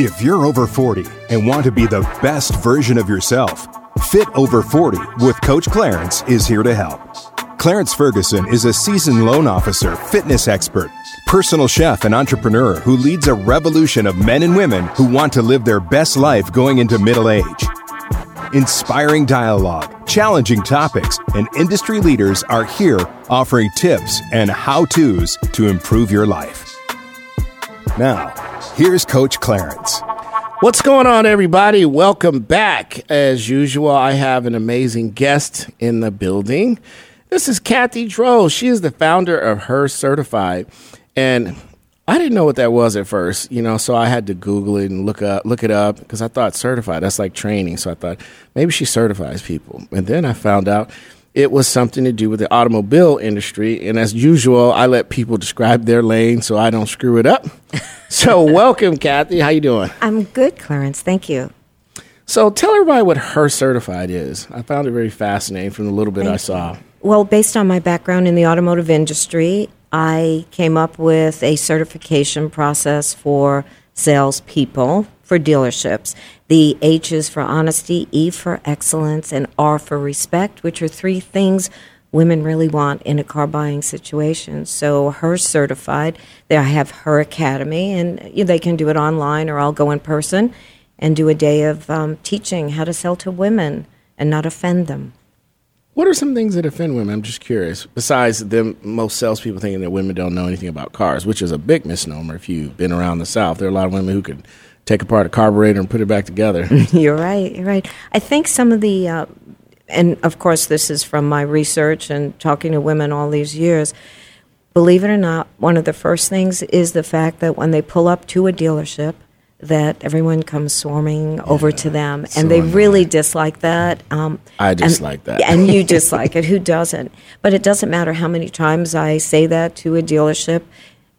If you're over 40 and want to be the best version of yourself, Fit Over 40 with Coach Clarence is here to help. Clarence Ferguson is a seasoned loan officer, fitness expert, personal chef, and entrepreneur who leads a revolution of men and women who want to live their best life going into middle age. Inspiring dialogue, challenging topics, and industry leaders are here offering tips and how to's to improve your life. Now, here's Coach Clarence. What's going on, everybody? Welcome back. As usual, I have an amazing guest in the building. This is Cathy Droz. She is the founder of Her Certified. And I didn't know what that was at first, you know, so I had to Google it and look up look it up because I thought certified, that's like training. So I thought maybe she certifies people. And then I found out it was something to do with the automobile industry. And as usual, I let people describe their lane so I don't screw it up. so welcome, Cathy. How you doing? I'm good, Clarence. Thank you. So tell everybody what her certified is. I found it very fascinating from the little bit Thank I saw. You. Well, based on my background in the automotive industry, I came up with a certification process for salespeople for dealerships. The H is for honesty, E for excellence, and R for respect, which are three things women really want in a car buying situation. So her certified. I have her academy, and they can do it online, or I'll go in person and do a day of um, teaching how to sell to women and not offend them. What are some things that offend women? I'm just curious. Besides them, most salespeople thinking that women don't know anything about cars, which is a big misnomer. If you've been around the South, there are a lot of women who can take apart a carburetor and put it back together. you're right. You're right. I think some of the, uh, and of course, this is from my research and talking to women all these years. Believe it or not, one of the first things is the fact that when they pull up to a dealership, that everyone comes swarming yeah, over to them, and so they annoying. really dislike that. Um, I dislike and, that, and you dislike it. Who doesn't? But it doesn't matter how many times I say that to a dealership.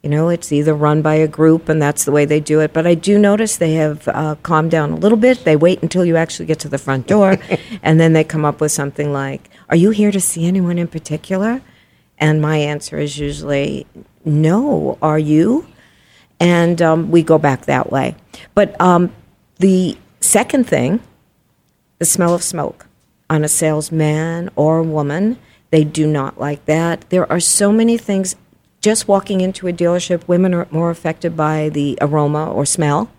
You know, it's either run by a group, and that's the way they do it. But I do notice they have uh, calmed down a little bit. They wait until you actually get to the front door, and then they come up with something like, "Are you here to see anyone in particular?" And my answer is usually, "No. Are you?" And um, we go back that way. But um, the second thing, the smell of smoke on a salesman or a woman, they do not like that. There are so many things. Just walking into a dealership, women are more affected by the aroma or smell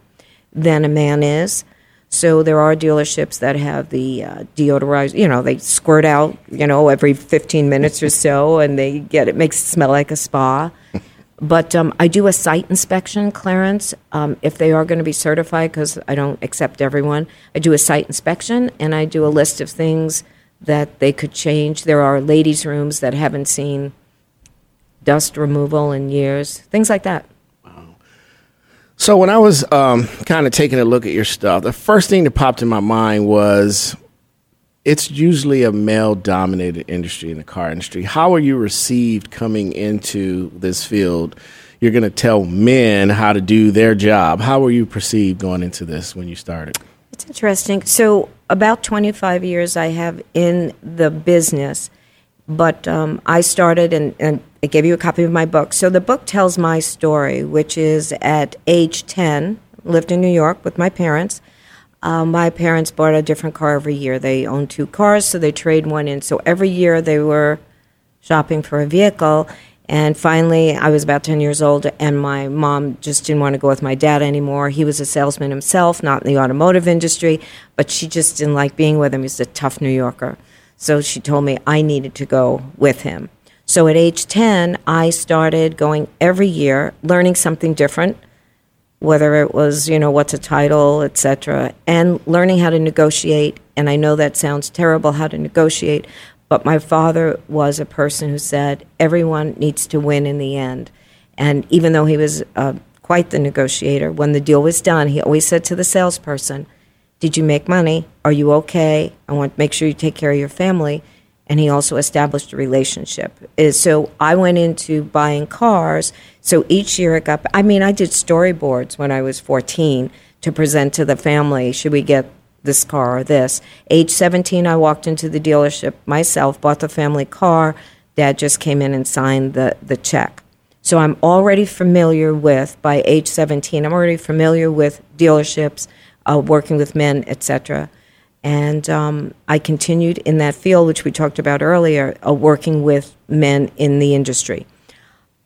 than a man is. So there are dealerships that have the uh, deodorized, you know, they squirt out, you know, every 15 minutes or so, and they get it makes it smell like a spa. But um, I do a site inspection Clarence um, if they are going to be certified because I don't accept everyone. I do a site inspection and I do a list of things that they could change. There are ladies' rooms that haven't seen dust removal in years, things like that. Wow. So when I was um, kind of taking a look at your stuff, the first thing that popped in my mind was it's usually a male dominated industry in the car industry. How are you received coming into this field? You're going to tell men how to do their job. How were you perceived going into this when you started? It's interesting. So, about 25 years I have in the business, but um, I started and, and I gave you a copy of my book. So, the book tells my story, which is at age 10, lived in New York with my parents uh, my parents bought a different car every year. They own two cars, so they trade one in. So every year they were shopping for a vehicle. And finally, I was about 10 years old, and my mom just didn't want to go with my dad anymore. He was a salesman himself, not in the automotive industry, but she just didn't like being with him. He's a tough New Yorker. So she told me I needed to go with him. So at age 10, I started going every year, learning something different whether it was, you know, what's a title, etc., and learning how to negotiate. And I know that sounds terrible how to negotiate, but my father was a person who said everyone needs to win in the end. And even though he was uh, quite the negotiator, when the deal was done, he always said to the salesperson, Did you make money? Are you okay? I want to make sure you take care of your family. And he also established a relationship. So I went into buying cars so each year it got, I mean, I did storyboards when I was 14 to present to the family should we get this car or this. Age 17, I walked into the dealership myself, bought the family car. Dad just came in and signed the, the check. So I'm already familiar with, by age 17, I'm already familiar with dealerships, uh, working with men, etc. And um, I continued in that field, which we talked about earlier, uh, working with men in the industry.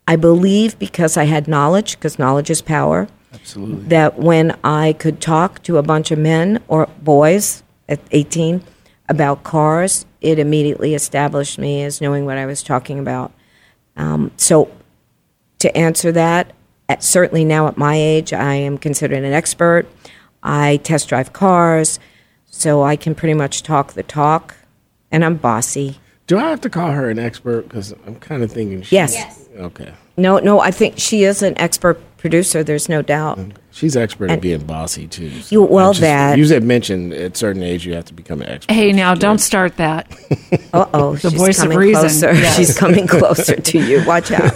I believe because I had knowledge, because knowledge is power, Absolutely. that when I could talk to a bunch of men or boys at 18 about cars, it immediately established me as knowing what I was talking about. Um, so, to answer that, at, certainly now at my age, I am considered an expert. I test drive cars, so I can pretty much talk the talk, and I'm bossy. Do I have to call her an expert? Because I'm kind of thinking. She, Yes. Yes. Okay. No, no, I think she is an expert producer. There's no doubt. She's expert at being bossy too. so You- well, just- that- you had mentioned at certain age you have to become an expert. Hey, now don't start that. Uh oh, she's voice of reason, closer. yes. She's coming closer to you. Watch out.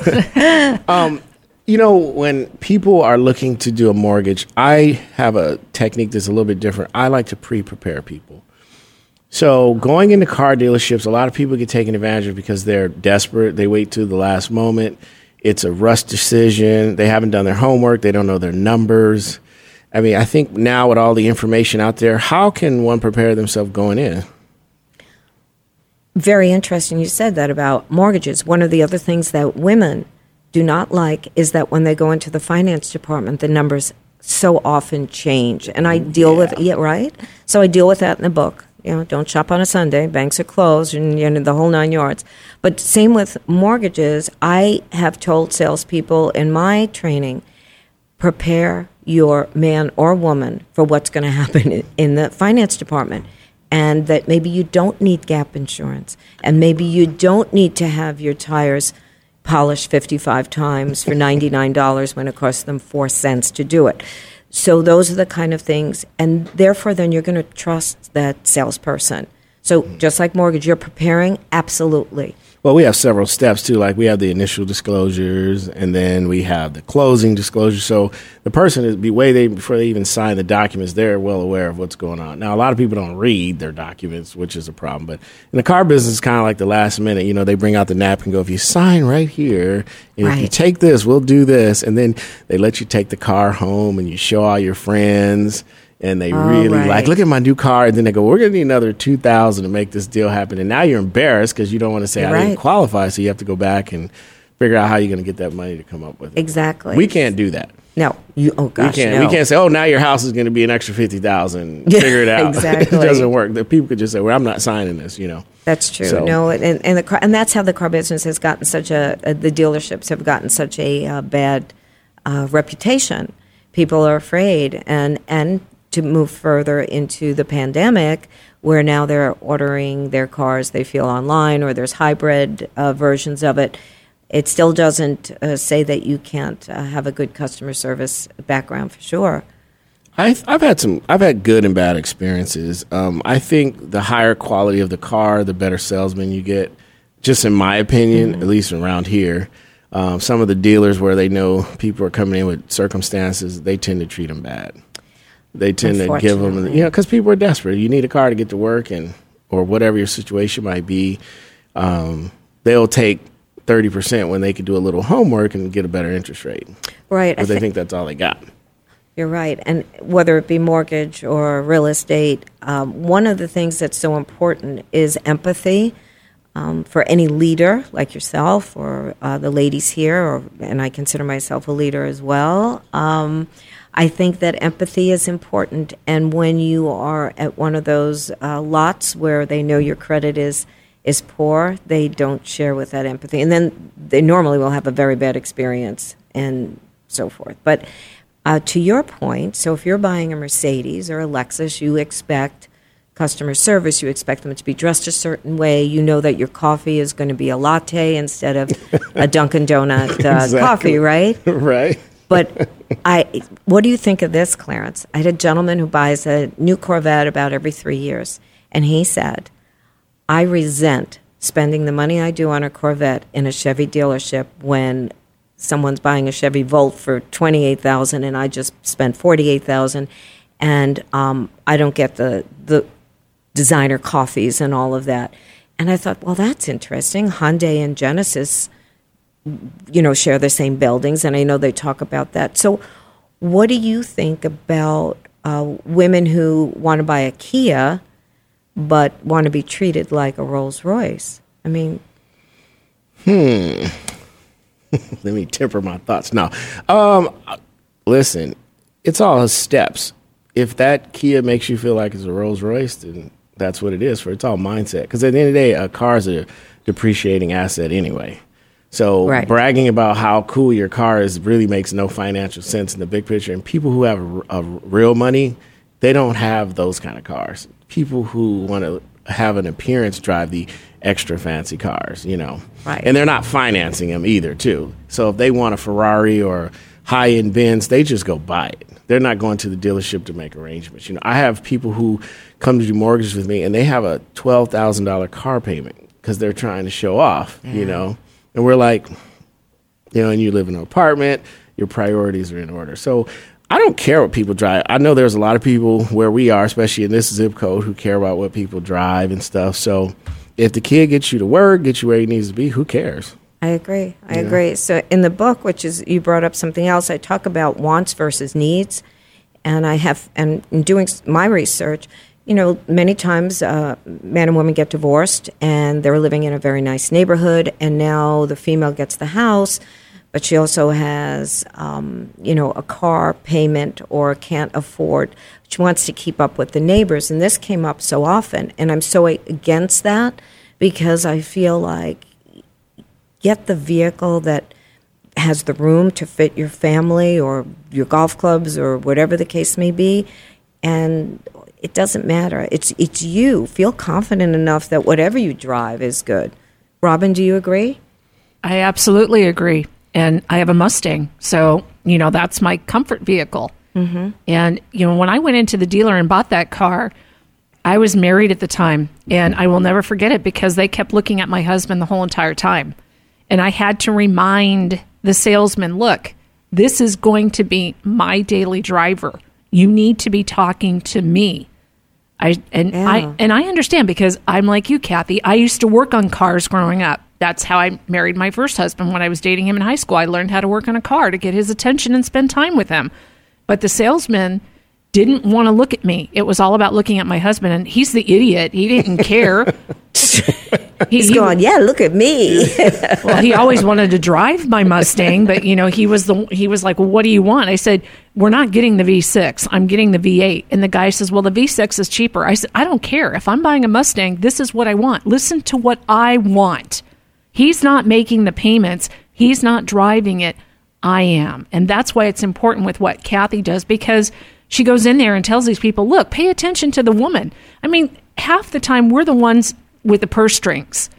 You know, when people are looking to do a mortgage, I have a technique that's a little bit different. I like to pre-prepare people. So going into car dealerships, a lot of people get taken advantage of because they're desperate. They wait to the last moment. It's a rush decision. They haven't done their homework. They don't know their numbers. I mean, I think now with all the information out there, how can one prepare themselves going in? Very interesting you said that about mortgages. One of the other things that women do not like is that when they go into the finance department, the numbers so often change. And I mm, deal with yeah, right? So I deal with that in the book. You know, don't shop on a Sunday. Banks are closed, and you know the whole nine yards. But same with mortgages. I have told salespeople in my training, prepare your man or woman for what's going to happen in the finance department. And that maybe you don't need gap insurance. And maybe you don't need to have your tires polished 55 times for $99 when it costs them 4 cents to do it. So those are the kind of things. And therefore, then you're going to trust that salesperson. So just like mortgage, you're preparing? Absolutely. Well, we have several steps too. Like we have the initial disclosures, and then we have the closing disclosure. So the person is be way they before they even sign the documents, they're well aware of what's going on. Now, a lot of people don't read their documents, which is a problem. But in the car business, it's kind of like the last minute. You know, they bring out the napkin, and go, if you sign right here, and if you take this, we'll do this, and then they let you take the car home, and you show all your friends. And they Oh, really right. like, look at my new car. And then they go, we're going to need another 2000 to make this deal happen. And now you're embarrassed because you don't want to say, I Right. didn't qualify. So you have to go back and figure out how you're going to get that money to come up with it. Exactly. We can't do that. No. You, oh, gosh. we can't. no. We can't say, "Oh, now your house is going to be an extra fifty thousand. Figure it out." exactly. it doesn't work. The people could just say, "Well, I'm not signing this." You know. That's true. So- No, and and the car, and that's how the car business has gotten such a uh, the dealerships have gotten such a uh, bad uh, reputation. People are afraid, and and to move further into the pandemic, where now they're ordering their cars they feel online, or there's hybrid uh, versions of it. It still doesn't uh, say that you can't uh, have a good customer service background for sure. I've, I've had some. I've had good and bad experiences. Um, I think the higher quality of the car, the better salesman you get. Just in my opinion, Mm-hmm. at least around here, um, some of the dealers where they know people are coming in with circumstances, they tend to treat them bad. They tend to give them, you know, because people are desperate. You need a car to get to work, and or whatever your situation might be. Um, they'll take thirty percent when they could do a little homework and get a better interest rate, Right. But they thi- think that's all they got. You're right. And whether it be mortgage or real estate, um, one of the things that's so important is empathy um, for any leader like yourself or uh, the ladies here, or, and I consider myself a leader as well. Um, I think that empathy is important. And when you are at one of those uh, lots where they know your credit is is poor, they don't share with that empathy, and then they normally will have a very bad experience and so forth. But uh, to your point, so if you're buying a Mercedes or a Lexus, you expect customer service. You expect them to be dressed a certain way. You know that your coffee is going to be a latte instead of a Dunkin' Donut uh, Exactly. coffee, right? right. But I, what do you think of this, Clarence? I had a gentleman who buys a new Corvette about every three years, and he said, "I resent spending the money I do on a Corvette in a Chevy dealership when someone's buying a Chevy Volt for twenty eight thousand, and I just spent forty eight thousand, and um, I don't get the the designer coffees and all of that." And I thought, well, that's interesting. Hyundai and Genesis you know, share the same buildings, and I know they talk about that. So, what do you think about uh, women who want to buy a Kia but want to be treated like a Rolls Royce? I mean, hmm. Let me temper my thoughts. now. um, listen, it's all steps. If that Kia makes you feel like it's a Rolls Royce, then that's what it is. For it's all mindset. Because at the end of the day, a car is a depreciating asset anyway. So Right. bragging about how cool your car is really makes no financial sense in the big picture. And people who have a, a real money, they don't have those kind of cars. People who want to have an appearance drive the extra fancy cars, you know. Right. And they're not financing them either, too. So if they want a Ferrari or high end Benz, they just go buy it. They're not going to the dealership to make arrangements. You know, I have people who come to do mortgages with me and they have a twelve thousand dollar car payment because they're trying to show off. You mm. know, and we're like, you know, and you live in an apartment, your priorities are in order. So I don't care what people drive. I know there's a lot of people where we are, especially in this zip code, who care about what people drive and stuff. So if the kid gets you to work, gets you where he needs to be, who cares? I agree. I agree. So in the book, which is you brought up something else, I talk about wants versus needs, and I have and in doing my research, you know, many times uh, man and woman get divorced, and they're living in a very nice neighborhood, and now the female gets the house, but she also has, um, you know, a car payment or can't afford. She wants to keep up with the neighbors, and this came up so often, and I'm so against that because I feel like get the vehicle that has the room to fit your family or your golf clubs or whatever the case may be and it doesn't matter it's it's you feel confident enough that whatever you drive is good robin do you agree I absolutely agree. And I have a Mustang. So, you know, that's my comfort vehicle. Mm-hmm. And, you know, when I went into the dealer and bought that car, I was married at the time. And I will never forget it because they kept looking at my husband the whole entire time. And I had to remind the salesman look, this is going to be my daily driver. You need to be talking to me. I and Yeah. I and I understand because I'm like you, Cathy. I used to work on cars growing up. That's how I married my first husband. When I was dating him in high school, I learned how to work on a car to get his attention and spend time with him. But the salesman didn't want to look at me. It was all about looking at my husband, and he's the idiot. He didn't care. He- he's he- going yeah look at me well, he always wanted to drive my Mustang, but you know, he was the he was like, well, "What do you want?" I said, "We're not getting the V6. I'm getting the V8." And the guy says, "Well, the V6 is cheaper." I said, "I don't care. If I'm buying a Mustang, this is what I want. Listen to what I want." He's not making the payments. He's not driving it. I am. And that's why it's important with what Cathy does because she goes in there and tells these people, look, pay attention to the woman. I mean, half the time we're the ones with the purse strings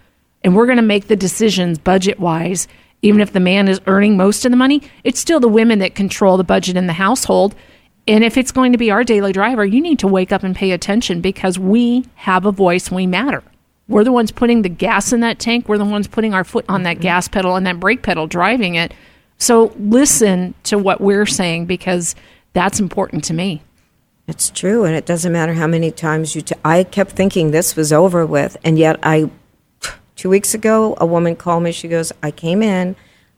and we're going to make the decisions budget wise. Even if the man is earning most of the money, it's still the women that control the budget in the household. And if it's going to be our daily driver, you need to wake up and pay attention because we have a voice, we matter. We're the ones putting the gas in that tank. We're the ones putting our foot on that mm-hmm. gas pedal and that brake pedal, driving it. So listen to what we're saying because that's important to me. It's true, and it doesn't matter how many times you. T- I kept thinking this was over with, and yet I. Two weeks ago, a woman called me. She goes, "I came in,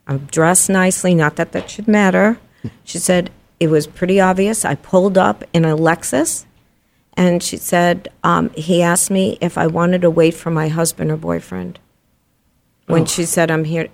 I'm dressed nicely. Not that that should matter." She said it was pretty obvious. I pulled up in a Lexus, and she said um, he asked me if I wanted to wait for my husband or boyfriend. When she said I'm here,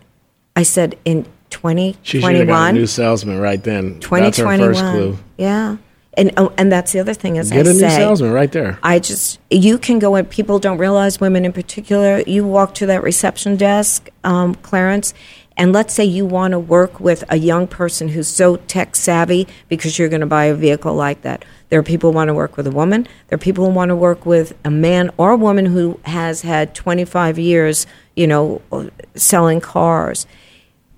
I said in 2021." She should have got a 2021. new salesman right then. That's her first 2021. clue. Yeah. And oh, and that's the other thing is Get I a new say salesman right there. I just you can go and people don't realize women in particular. You walk to that reception desk, um, Clarence, and let's say you want to work with a young person who's so tech savvy because you're going to buy a vehicle like that. There are people who want to work with a woman. There are people who want to work with a man or a woman who has had 25 years, you know, selling cars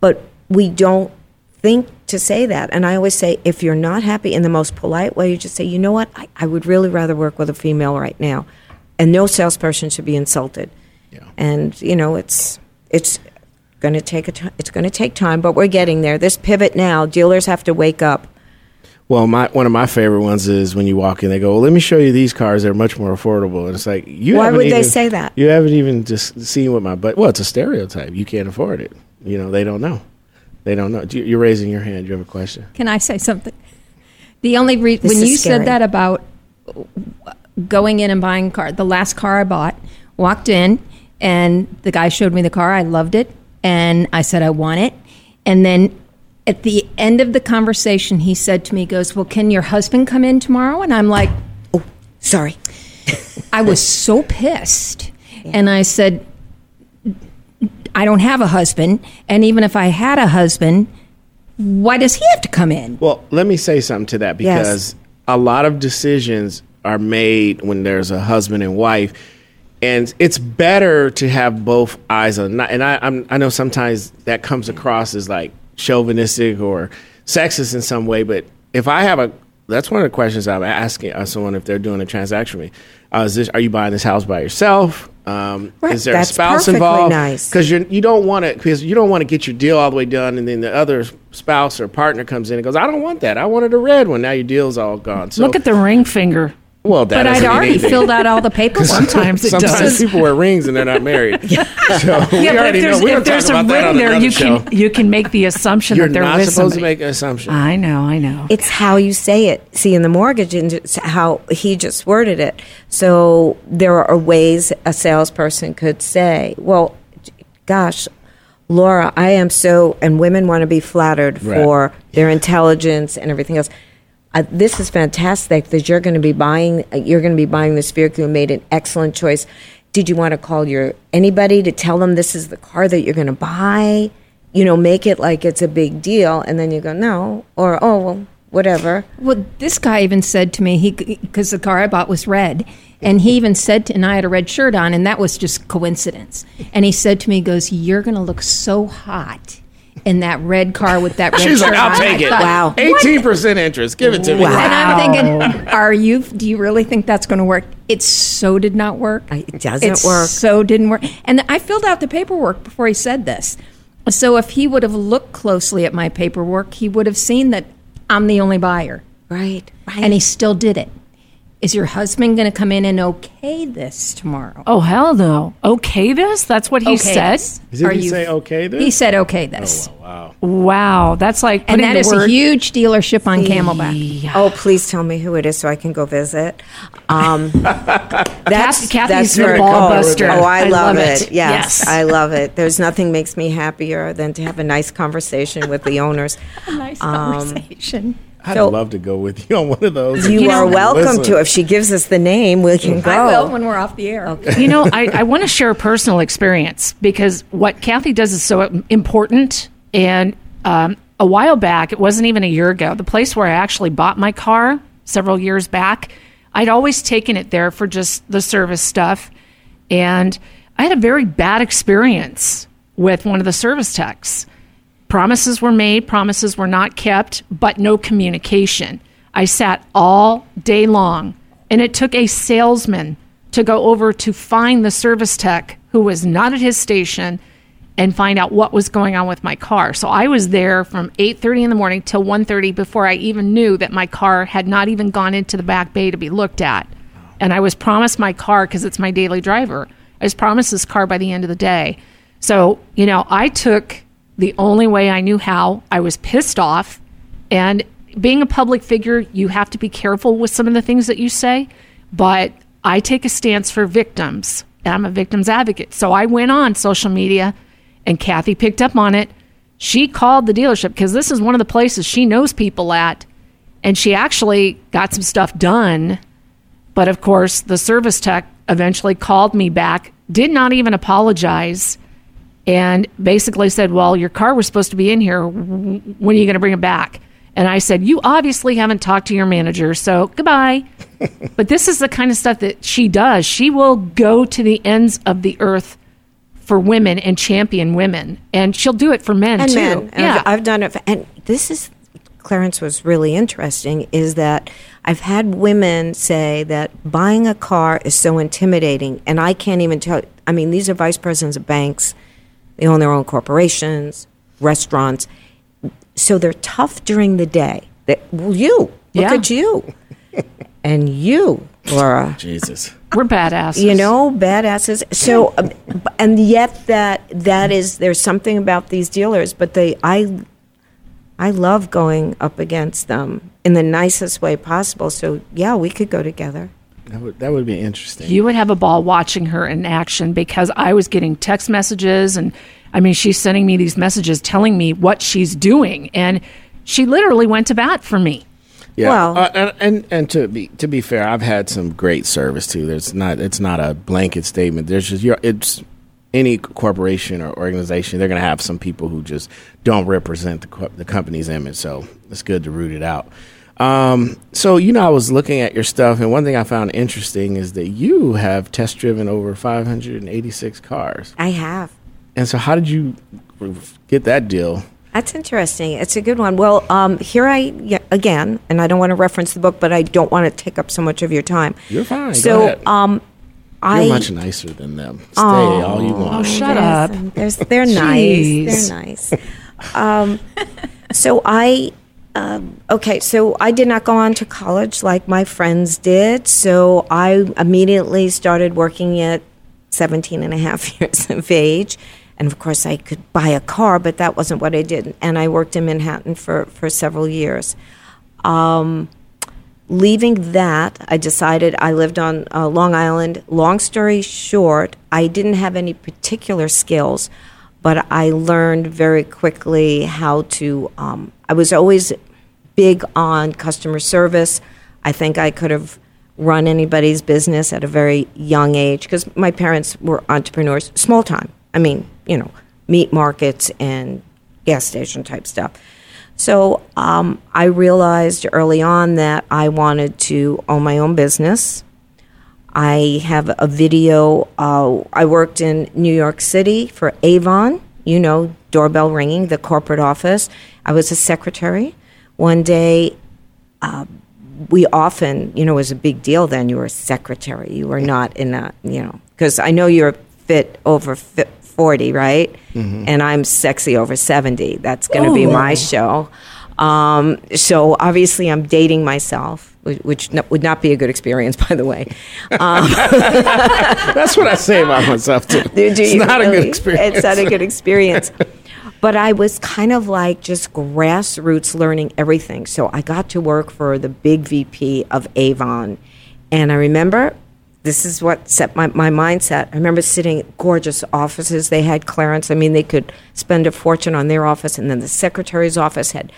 but we don't think to say that. And I always say, if you're not happy in the most polite way, you just say, you know what, I, I would really rather work with a female right now. And no salesperson should be insulted. Yeah. And you know, it's it's going to take a t- it's going to take time, but we're getting there. This pivot now, dealers have to wake up. Well, my one of my favorite ones is when you walk in, they go, well, "Let me show you these cars. They're much more affordable." And it's like, you Why would they say that? You haven't even just seen what my but. Well, it's a stereotype. You can't afford it. you know, they don't know. They don't know. You- You're raising your hand. You have a question. Can I say something? The only reason This when is you scary. said that about going in and buying a car, the last car I bought, walked in and the guy showed me the car. I loved it, and I said I want it. And then at the end of the conversation, he said to me, he "Goes, well, can your husband come in tomorrow?" And I'm like, "Oh, Sorry. I was so pissed. And I said, I don't have a husband. And even if I had a husband, why does he have to come in? Well, let me say something to that Yes. because a lot of decisions are made when there's a husband and wife, and it's better to have both eyes on. And I, I'm, I know sometimes that comes across as like chauvinistic or sexist in some way, but if I have a that's one of the questions I'm asking uh, someone if they're doing a transaction with me. Uh, is this, are you buying this house by yourself? Um, Right, Is there that's a spouse involved? nice. Because you you don't want to because you don't want to get your deal all the way done, and then the other spouse or partner comes in and goes, "I don't want that. I wanted a red one. Now your deal's all gone." So Look at the ring finger. Well, that But I'd already anything. filled out all the paperwork. Sometimes it Sometimes does. people wear rings and they're not married. So we Yeah, but already if there's, know. We if don't there's talk a about that ring there, you show. can you can make the assumption You're that they're not with supposed somebody. to make an assumption. I know, I know. It's how you say it. See, in the mortgage, and it's how he just worded it. So there are ways a salesperson could say, "Well, gosh, Laura, I am so," and women want to be flattered Right. for their intelligence and everything else. Uh, this is fantastic that you're going to be buying. You're going to be buying this vehicle. You made an excellent choice. Did you want to call your anybody to tell them this is the car that you're going to buy? You know, make it like it's a big deal, and then you go no, or oh well, whatever. Well, this guy even said to me, he because the car I bought was red, and he even said, to, and I had a red shirt on, and that was just coincidence. And he said to me, he "Goes, you're going to look so hot in that red car with that red car. She's shirt like, "I'll on." take I it." thought, Wow. Eighteen percent interest. Give it to me. And I'm thinking, are you? Do you really think that's going to work? It so did not work. It doesn't It work. So didn't work. And I filled out the paperwork before he said this. So if he would have looked closely at my paperwork, he would have seen that I'm the only buyer, Right, right. and he still did it. Is your husband going to come in and okay this tomorrow? Oh hell no. Okay, this? That's what he okay said. this? Did Are he you- say okay? This? He said okay this. Oh, wow. Wow, that's like and putting that the is a huge dealership on Camelback. Oh, please tell me who it is so I can go visit. Um, that's Cathy's that's the ball buster. Oh, I, I love, love it. it. Yes, Yes. I love it. There's nothing makes me happier than to have a nice conversation with the owners. A nice conversation. I'd So- love to go with you on one of those. You, know, are welcome listen. to. If she gives us the name, we can go. I will when we're off the air. Okay. you know, I, I want to share a personal experience because what Cathy does is so important. And um, a while back, it wasn't even a year ago, the place where I actually bought my car several years back, I'd always taken it there for just the service stuff. And I had a very bad experience with one of the service techs. Promises were made, promises were not kept, but no communication. I sat all day long, and it took a salesman to go over to find the service tech who was not at his station and find out what was going on with my car. So I was there from 8:30 in the morning till 1:30 before I even knew that my car had not even gone into the back bay to be looked at. And I was promised my car because it's my daily driver. I was promised this car by the end of the day. So, you know, I took the only way I knew how. I was pissed off. And being a public figure, you have to be careful with some of the things that you say. But I take a stance for victims. I'm a victim's advocate. So I went on social media and Cathy picked up on it. She called the dealership because this is one of the places she knows people at. And she actually got some stuff done. But of course, the service tech eventually called me back, did not even apologize, and basically said, Well, your car was supposed to be in here. When are you going to bring it back? And I said, You obviously haven't talked to your manager, so goodbye. but this is the kind of stuff that she does. She will go to the ends of the earth for women and champion women. And she'll do it for men and too. men. Yeah. I've, I've done it. For, and this is Clarence was really interesting. Is that I've had women say that buying a car is so intimidating, and I can't even tell. I mean, these are vice presidents of banks. They own their own corporations, restaurants. So they're tough during the day. They, well, you look Yeah. at you, and you Laura. Jesus. We're badasses. You know, badasses. So, um, and yet that that is there's something about these dealers, but they I I love going up against them in the nicest way possible. So yeah, we could go together. That would that would be interesting. You would have a ball watching her in action because I was getting text messages and I mean she's sending me these messages telling me what she's doing and she literally went to bat for me. Yeah. Well- uh, and, and and to be to be fair, I've had some great service too. There's not it's not a blanket statement. There's just your it's any corporation or organization they're going to have some people who just don't represent the co- the company's image. So it's good to root it out. Um, so you know, I was looking at your stuff, and one thing I found interesting is that you have test driven over 586 cars. I have. And so, how did you get that deal? That's interesting. It's a good one. Well, um, here I yeah, again, and I don't want to reference the book, but I don't want to take up so much of your time. You're fine. Go So, ahead. um, I You're much nicer than them. Stay all you want. Oh, shut up. There's, they're nice. They're nice. Um, so I, um, okay, so I did not go on to college like my friends did. So I immediately started working at 17 and a half years of age. And of course, I could buy a car, but that wasn't what I did. And I worked in Manhattan for, for several years. Um, leaving that, I decided I lived on uh, Long Island. Long story short, I didn't have any particular skills, but I learned very quickly how to. Um, I was always big on customer service. I think I could have run anybody's business at a very young age because my parents were entrepreneurs, small time. I mean, you know, meat markets and gas station type stuff. So um, I realized early on that I wanted to own my own business. I have a video. Uh, I worked in New York City for Avon, you know, doorbell ringing, the corporate office. I was a secretary. One day, uh, we often, you know, it was a big deal then. You were a secretary. You were not in a, you know, because I know you're fit over fit 40, right? And I'm sexy over 70. That's going to be my show. Um, so obviously, I'm dating myself, which, no, would not be a good experience, by the way. Um, That's what I say about myself too. do- do it's not a good experience. It's not a good experience. but I was kind of like just grassroots learning everything. So I got to work for the big VP of Avon. And I remember this is what set my, my mindset. I remember sitting in gorgeous offices. They had Clarence. I mean, they could spend a fortune on their office. And then the secretary's office had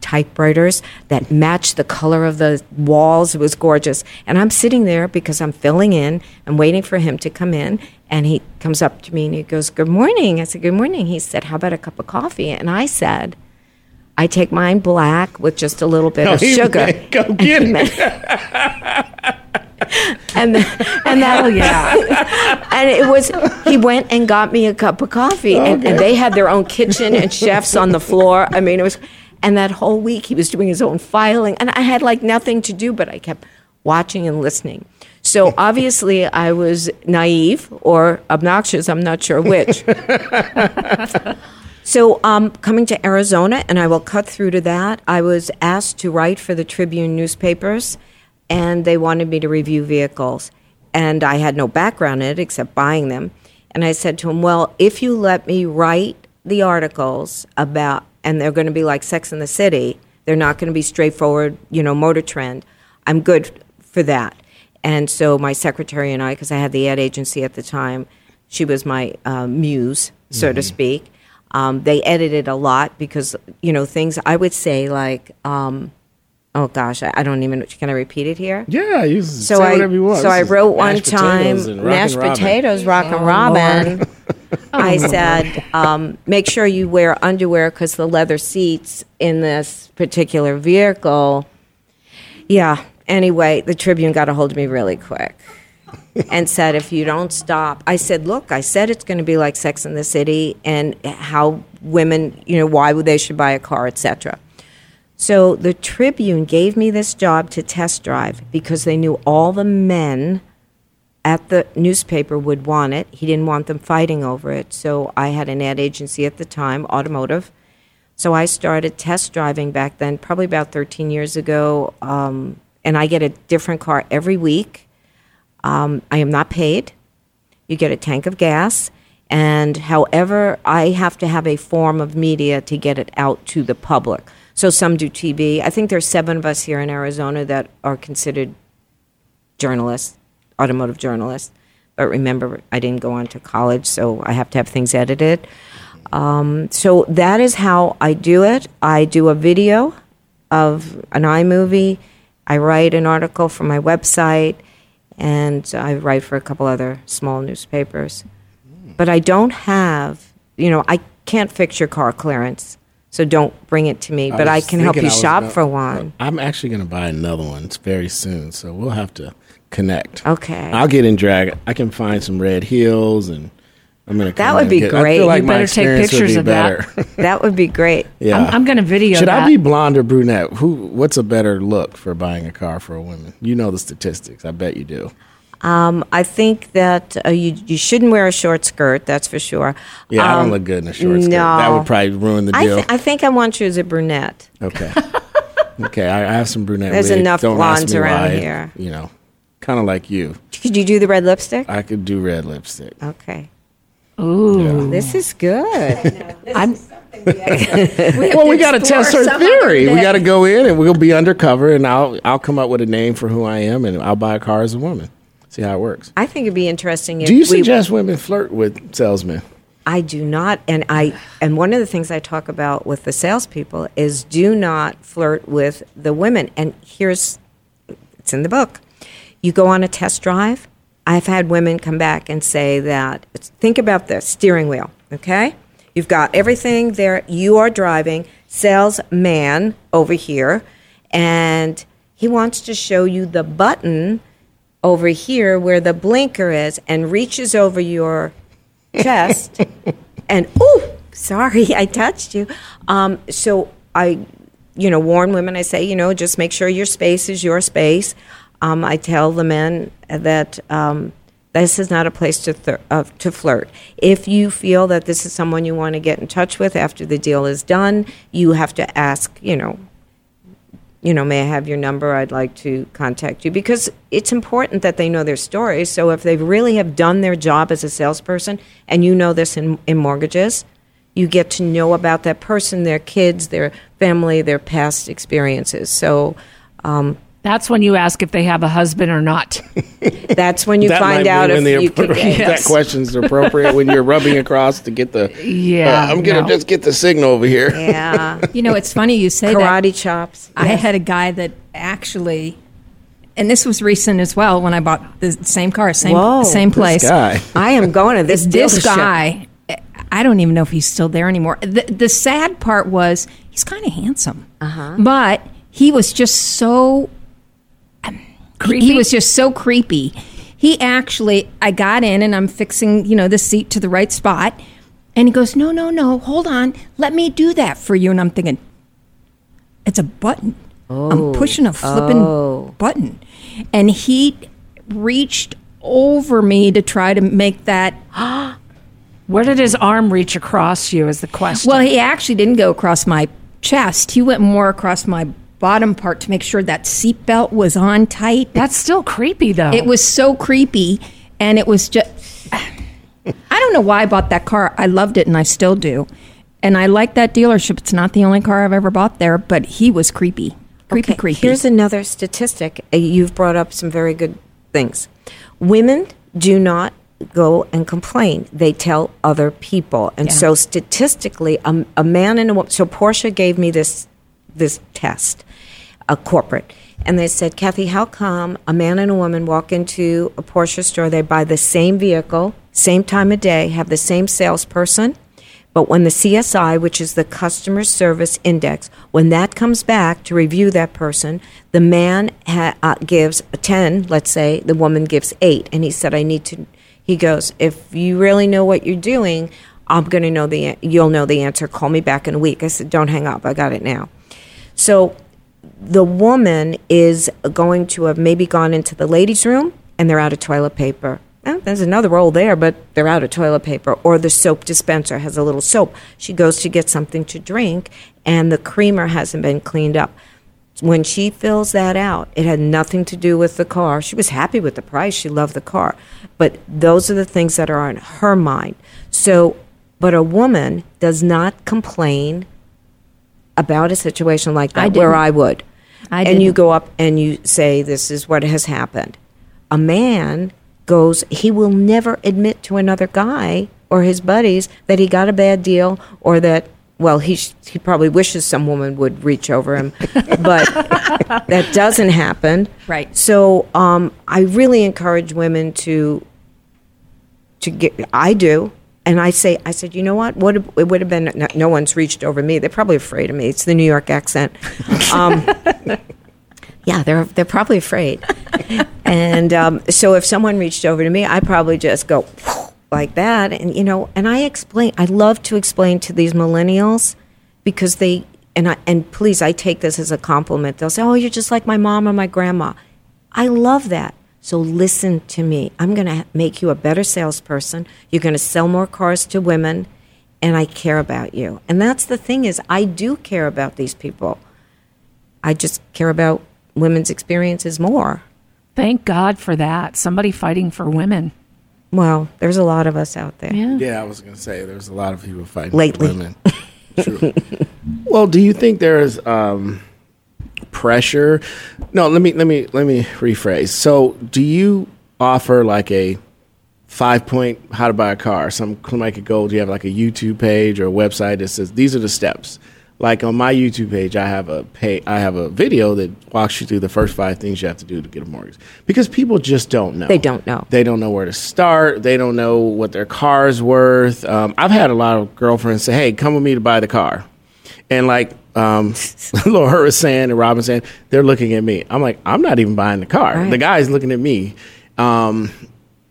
typewriters that matched the color of the walls. It was gorgeous. And I'm sitting there because I'm filling in and waiting for him to come in. And he comes up to me and he goes, Good morning. I said, Good morning. He said, How about a cup of coffee? And I said, I take mine black with just a little bit No, of sugar. may Go get it. and the, and that yeah. and it was he went and got me a cup of coffee and, and they had their own kitchen and chefs on the floor i mean it was and that whole week he was doing his own filing and i had like nothing to do but i kept watching and listening so obviously i was naive or obnoxious i'm not sure which so um, coming to arizona and i will cut through to that i was asked to write for the tribune newspapers and they wanted me to review vehicles. And I had no background in it except buying them. And I said to him, Well, if you let me write the articles about, and they're going to be like Sex in the City, they're not going to be straightforward, you know, motor trend, I'm good for that. And so my secretary and I, because I had the ad agency at the time, she was my uh, muse, so to speak. Um, they edited a lot because, you know, things I would say like, um, oh gosh, I, I don't even. Can I repeat it here? Yeah, you So say I whatever you want. so This I wrote one mashed time potatoes and mashed Robin. potatoes, rock and robin. I said, um, make sure you wear underwear because the leather seats in this particular vehicle. Yeah. Anyway, the Tribune got a hold of me really quick and said, if you don't stop, I said, look, I said it's going to be like Sex in the City and how women, you know, why would they should buy a car, etc. So the Tribune gave me this job to test drive because they knew all the men at the newspaper would want it. He didn't want them fighting over it. So I had an ad agency at the time, automotive. So I started test driving back then, probably about 13 years ago. Um, and I get a different car every week. Um, I am not paid. You get a tank of gas, and however, I have to have a form of media to get it out to the public. So some do TV. I think there's seven of us here in Arizona that are considered journalists, automotive journalist. But remember, I didn't go on to college, so I have to have things edited. Um, so that is how I do it. I do a video of an iMovie. I write an article for my website, and I write for a couple other small newspapers. But I don't have, you know, I can't fix your car Clarence, so don't bring it to me. But I, can help you shop gonna- for one. I'm actually going to buy another one It's very soon, so we'll have to connect. Okay. I'll get in drag. I can find some red heels, and I'm going to. That would be I great. feel like You my better take experience would pictures be of that. better. That would be great. yeah. I'm, I'm going to video Should that. I be blonde or brunette? Who? What's a better look for buying a car for a woman? You know the statistics. I bet you do. Um, I think that uh, you you shouldn't wear a short skirt. That's for sure. Yeah, I Um, don't look good in a short skirt. no. That would probably ruin the I, deal. th- I think I want you as a brunette. okay. okay, I, I have some brunette. There's wigs. enough Don't ask blondes me around why. here. You know, kind of like you. Could you do the red lipstick? I could do red lipstick. Okay. Ooh. This is good. I'm, well, we got to test her theory. We got to go in and we'll be undercover, and I'll I'll come up with a name for who I am, and I'll buy a car as a woman. See how it works. I think it'd be interesting if Do you we, suggest women flirt with salesmen? I do not, and I and one of the things I talk about with the salespeople is do not flirt with the women. And here's it's in the book. You go on a test drive. I've had women come back and say that think about this steering wheel. Okay, you've got everything there. You are driving. Salesman over here, and he wants to show you the button over here where the blinker is, and reaches over your chest and oh sorry i touched you um, so i you know warn women i say you know just make sure your space is your space um, i tell the men that um, this is not a place to thir- uh, to flirt if you feel that this is someone you want to get in touch with after the deal is done you have to ask you know you know, may I have your number? I'd like to contact you because it's important that they know their story. So if they really have done their job as a salesperson, and you know this in, in mortgages, you get to know about that person, their kids, their family, their past experiences. So um, that's when you ask if they have a husband or not. that's when you that find out be if the, you can that get. question's appropriate when you're rubbing across to get the. Yeah, uh, I'm gonna no. just get the signal over here. Yeah, You know, it's funny you say that. karate chops. I had a guy that actually, and this was recent as well when I bought the same car, same Whoa, same this place. Guy. I am going to this. This guy, I don't even know if he's still there anymore. The, the sad part was he's kind of handsome, uh-huh. but he was just so Creepy? He was just so creepy. He actually, I got in and I'm fixing, you know, the seat to the right spot. And he goes, No, no, no, hold on. Let me do that for you. And I'm thinking, It's a button. I'm oh, pushing a flipping Oh. button. And he reached over me to try to make that. Where did his arm reach across you? Is the question. Well, he actually didn't go across my chest. He went more across my bottom part to make sure that seatbelt was on tight. that's still creepy, though. It was so creepy, and it was just. I don't know why I bought that car. I loved it, and I still do. And I like that dealership. It's not the only car I've ever bought there, but he was creepy. Creepy, Okay, creepy. Here's another statistic. Uh, You've brought up some very good things. Women do not go and complain. They tell other people. And Yeah. so statistically, a, a man and a woman. So Porsche gave me this this test, a corporate. And they said, Cathy, how come a man and a woman walk into a Porsche store, they buy the same vehicle, same time of day, have the same salesperson, but when the CSI, which is the Customer Service Index, when that comes back to review that person, the man ha- uh, gives a 10, let's say, the woman gives 8. And he said, I need to, he goes, if you really know what you're doing, I'm going to know the, you'll know the answer. Call me back in a week. I said, don't hang up. I got it now. So the woman is going to have maybe gone into the ladies' room and they're out of toilet paper. There's another roll there, but they're out of toilet paper. Or the soap dispenser has a little soap. She goes to get something to drink and the creamer hasn't been cleaned up. When she fills that out, it had nothing to do with the car. She was happy with the price. She loved the car. But those are the things that are on her mind. So, but a woman does not complain about a situation like I that where didn't. I would. I and you go up and you say, This is what has happened. A man goes, he will never admit to another guy or his buddies that he got a bad deal or that, well, he, sh- he probably wishes some woman would reach over him, but that doesn't happen. Right. So um, I really encourage women to to get I do and I say I said you know what? What it would have been no, no one's reached over me. They're probably afraid of me. It's the New York accent. Um, yeah they're they're probably afraid. And um, so if someone reached over to me I probably just go like that. And you know and I explain I love to explain to these millennials because they and I and please I take this as a compliment. They'll say oh you're just like my mom or my grandma. I love that. So listen to me. I'm going to make you a better salesperson. You're going to sell more cars to women, and I care about you. And that's the thing is, I do care about these people. I just care about women's experiences more. Thank God for that. Somebody fighting for women. Well, there's a lot of us out there. Yeah. Yeah, I was going to say there's a lot of people fighting Lately. for women. True. well, do you think there's um, pressure? No, let me let me let me rephrase. So, do you offer like a five point how to buy a car? Some like a goal. Do you have like a YouTube page or a website that says these are the steps? Like on my YouTube page, I have a pay, I have a video that walks you through the first five things you have to do to get a mortgage because people just don't know. They don't know. They don't know where to start. They don't know what their car's worth. Um, I've had a lot of girlfriends say, "Hey, come with me to buy the car," and like um, Laura was saying and Robin saying, they're looking at me. I'm like, I'm not even buying the car. Right. The guy's looking at me. Um,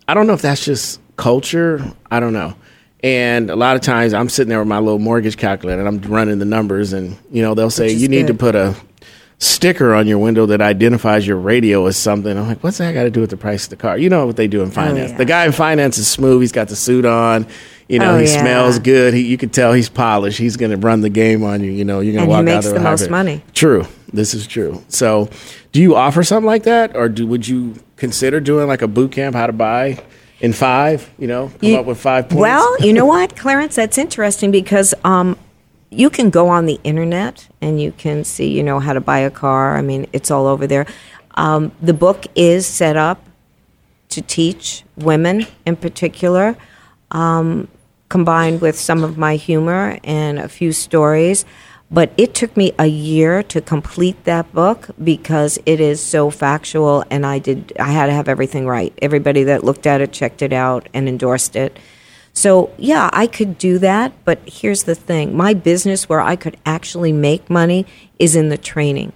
I don't know if that's just culture. I don't know. And a lot of times I'm sitting there with my little mortgage calculator and I'm running the numbers, and you know they'll say is you need to put a sticker on your window that identifies your radio as something. I'm like, what's that got to do with the price of the car? You know what they do in finance. Oh, yeah. The guy in finance is smooth. He's got the suit on. You know, Oh, he yeah. smells good. He, you can tell he's polished. He's going to run the game on you. You know, you're going to he walk out makes the most money. True. This is true. So, do you offer something like that, or do would you consider doing like a boot camp, how to buy in five? You know, come You- up with five points. Well, you know what, Clarence? That's interesting because um, you can go on the internet and you can see, you know, how to buy a car. I mean, it's all over there. Um, the book is set up to teach women in particular, um, combined with some of my humor and a few stories. But it took me a year to complete that book because it is so factual, and I did. I had to have everything right. Everybody that looked at it checked it out and endorsed it. So yeah, I could do that. But here's the thing: my business, where I could actually make money, is in the training,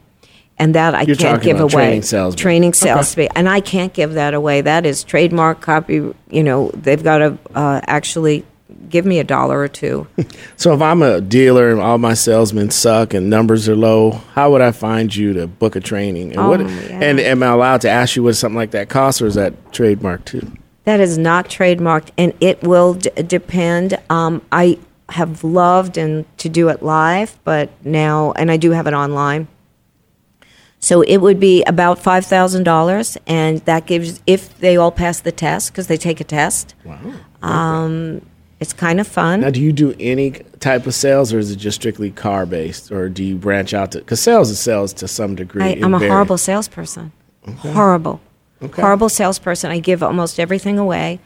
and that I You're can't give away. training salesmen. Training sales, spe- and I can't give that away. That is trademark copy. You know, they've got to uh, actually give me a dollar or two. So, if I'm a dealer and all my salesmen suck and numbers are low, how would I find you to book a training? And what? Oh, yeah. And am I allowed to ask you what something like that costs, or is that trademarked too? That is not trademarked, and it will d- depend. Um, I have loved and to do it live, but now, and I do have it online. So it would be about five thousand dollars, and that gives if they all pass the test because they take a test. Wow. Um, it's kind of fun. Now, do you do any type of sales, or is it just strictly car based, or do you branch out to? Because sales is sales to some degree. I, I'm a varies. horrible salesperson. Horrible. Okay. Horrible salesperson. I give almost everything away.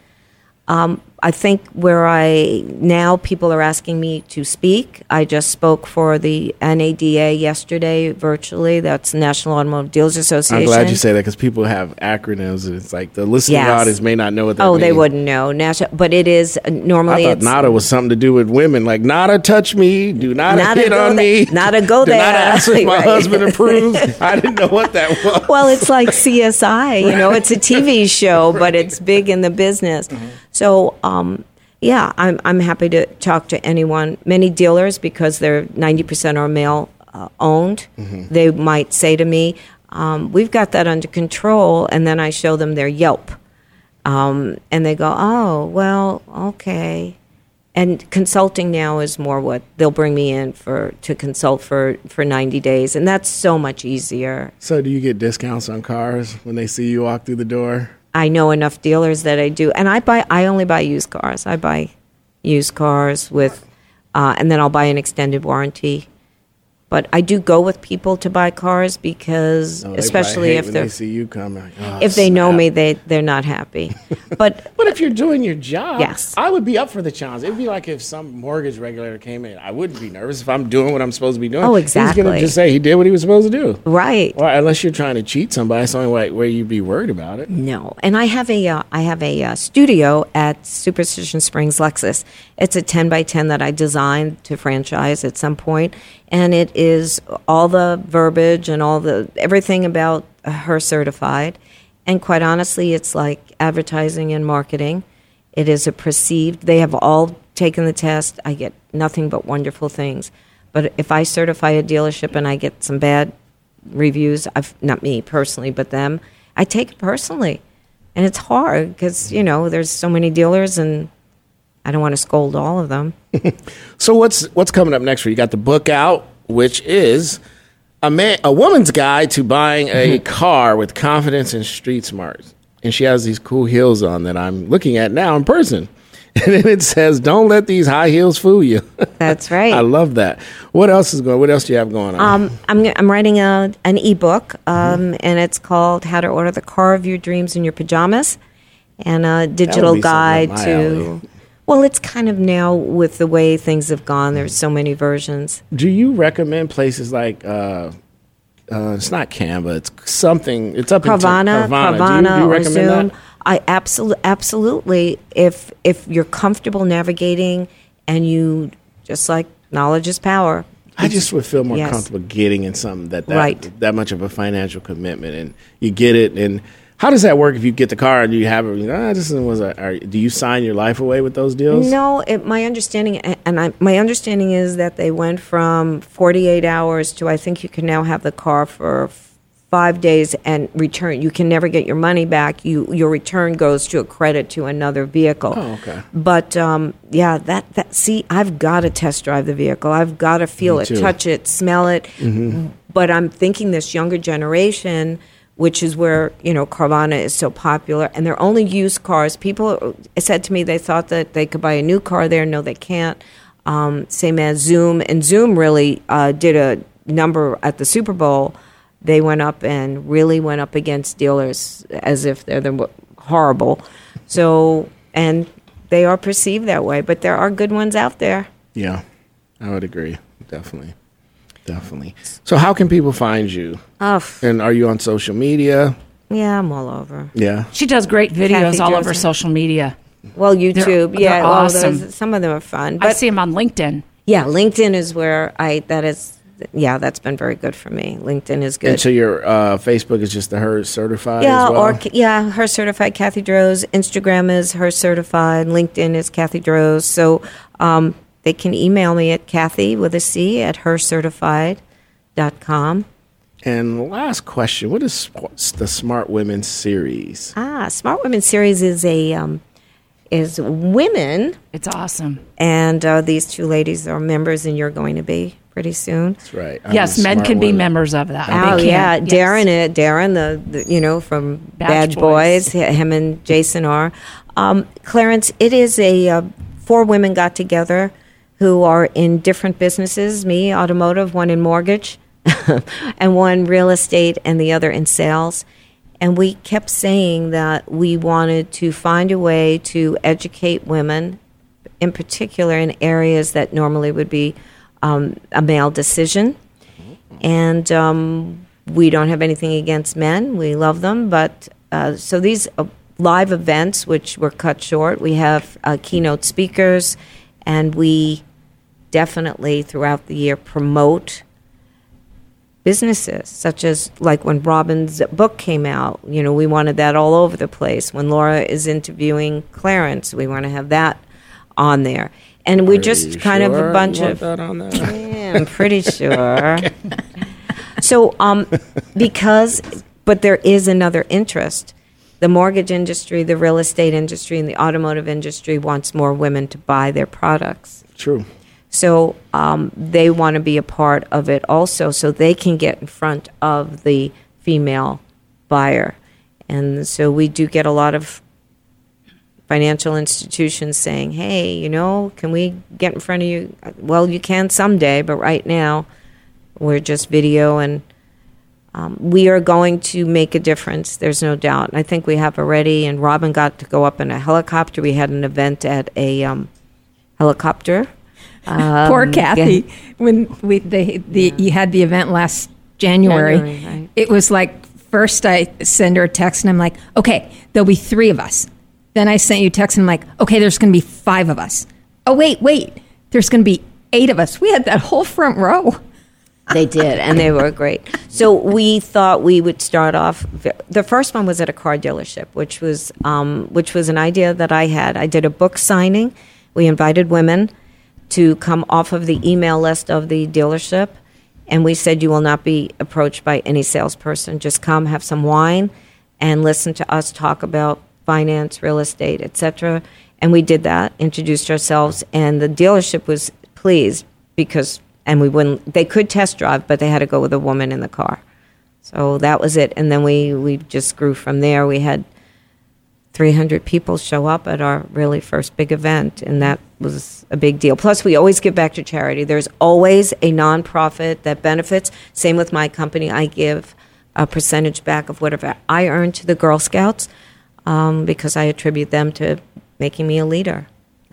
Um, I think where I now people are asking me to speak. I just spoke for the NADA yesterday virtually. That's National Automotive Dealers Association. I'm glad you say that because people have acronyms, and it's like the listening Yes. audience may not know what that Oh, they wouldn't know. National, but it is uh, I normally thought it's nada was something to do with women. Like nada touch me, do not hit on there- me, nada go do there. Not ask if my Right. husband approves. I didn't know what that was. well, it's like CSI. You know, it's a TV show, but it's big in the business. So, um, yeah, I'm I'm happy to talk to anyone. Many dealers, because they're ninety percent are male uh, owned, they might say to me, um, "We've got that under control," and then I show them their Yelp, um, and they go, "Oh, well, okay." and consulting now is more what they'll bring me in for to consult for for 90 days and that's so much easier So, do you get discounts on cars when they see you walk through the door? I know enough dealers that I do, and I buy. I only buy used cars. I buy used cars with, uh, and then I'll buy an extended warranty. But I do go with people to buy cars because, Oh, they especially hate if they're they see you coming. like, "Oh, if they know me, they they're not happy. But But if you're doing your job, Yes. I would be up for the challenge. It'd be like if some mortgage regulator came in. I wouldn't be nervous if I'm doing what I'm supposed to be doing. Oh, exactly. He's gonna just say he did what he was supposed to do. right, Well, unless you're trying to cheat somebody, it's the only way where you'd be worried about it. No, and I have a uh, I have a uh, studio at Superstition Springs Lexus. It's a ten by ten that I designed to franchise at some point, and it is all the verbiage and all the everything about her certified. And quite honestly, it's like advertising and marketing. It is a perceived. They have all taken the test. I get nothing but wonderful things. But if I certify a dealership and I get some bad reviews, I've, not me personally, but them, I take it personally. And it's hard because, you know, there's so many dealers and I don't want to scold all of them. So what's what's coming up next for you? You got the book out, which is a man a woman's guide to buying a car with confidence and street smarts. And she has these cool heels on that I'm looking at now in person. And then it says, "Don't let these high heels fool you." That's right. I love that. What else is going? What else do you have going on? Um, I'm, I'm writing a, an ebook, um, and it's called How to Order the Car of Your Dreams in Your Pajamas, and a digital guide to. Well, it's kind of now with the way things have gone. There's so many versions. do you recommend places like? Uh, uh, it's not Canva. It's something. It's up Carvana, in Carvana. Carvana, do you, do you or recommend Vroom. that? I absolutely, absolutely. If if you're comfortable navigating, and you just like knowledge is power. I just would feel more Yes. comfortable getting in something that that, Right. that much of a financial commitment, and you get it. And how does that work if you get the car and you have it? You know, ah, this was a, are, do you sign your life away with those deals? No, it, my understanding, and I, my understanding is that they went from 48 hours to I think you can now have the car for five days and return. You can never get your money back. You your return goes to a credit to another vehicle. Oh, okay. But um, yeah, that that see, I've got to test drive the vehicle. I've got to feel Me it, too. Mm-hmm. touch it, smell it. But I'm thinking this younger generation. Which is where you know Carvana is so popular, and they're only used cars. People said to me they thought that they could buy a new car there. No, they can't. Um, same as Vroom, and Vroom really uh, did a number at the Super Bowl. They went up and really went up against dealers as if they're the horrible. So, and they are perceived that way, but there are good ones out there. Yeah, I would agree. Definitely, definitely. So, how can people find you? Oh, And are you on social media? yeah, I'm all over. Yeah. She does great videos Cathy all over Joseph. social media. Well, YouTube, they're yeah, well, awesome. those- some of them are fun. I see them on LinkedIn. yeah, LinkedIn is where I that is. Yeah, that's been very good for me. LinkedIn is good. And so your uh, Facebook is just the her certified. Yeah, as well? or yeah, her certified Cathy Droz. Instagram is her certified. LinkedIn is Cathy Droz. So um, they can email me at Cathy with a C at hercertified.com. And last question: What is sp- the Smart Women series? Ah, Smart Women series is a um, is women, It's awesome. and uh, these two ladies are members, and you're going to be pretty soon. That's right. I'm yes, men smart can be members of that. Oh They yeah, Yes. Darren, uh, Darren, the, the you know from Batch Bad Boys. Boys, him and Jason are. Um, Clarence, it is a uh, four women got together who are in different businesses. Me, automotive, one in mortgage, and one real estate, and the other in sales. And we kept saying that we wanted to find a way to educate women, in particular in areas that normally would be um, a male decision. And um, we don't have anything against men. We love them. But uh, so these uh, live events, which were cut short, we have uh, keynote speakers, and we definitely throughout the year promote businesses, such as like when Robin's book came out, you know, we wanted that all over the place. When Laura is interviewing Clarence, we want to have that on there. And we're just kind of a bunch of that on there? yeah, I'm pretty sure. So, um, because, but there is another interest, the mortgage industry, the real estate industry, and the automotive industry wants more women to buy their products. True. So um, they want to be a part of it also, so they can get in front of the female buyer. And so we do get a lot of financial institutions saying, hey, you know, can we get in front of you? Well, you can someday, but right now we're just video and um, we are going to make a difference. There's no doubt. I think we have already. And Robin got to go up in a helicopter. We had an event at a um, helicopter. Poor Um, Cathy. yeah. When we they the you had the event last January, January, right. it was like first I send her a text and I'm like, okay, there'll be three of us. Then I sent you a text and I'm like, okay, there's going to be five of us. Oh wait, wait, there's going to be eight of us. We had that whole front row. They did, and they were great. So we thought we would start off. The first one was at a car dealership, which was um, which was an idea that I had. I did a book signing. We invited women to come off of the email list of the dealership, and we said you will not be approached by any salesperson. Just come, have some wine, and listen to us talk about finance, real estate, etc. And we did that, introduced ourselves, and the dealership was pleased because and we wouldn't they could test drive but they had to go with a woman in the car so that was it and then we we just grew from there we had 300 people show up at our really first big event and that was a big deal plus we always give back to charity there's always a nonprofit that benefits same with my company i give a percentage back of whatever i earn to the girl scouts um, because i attribute them to making me a leader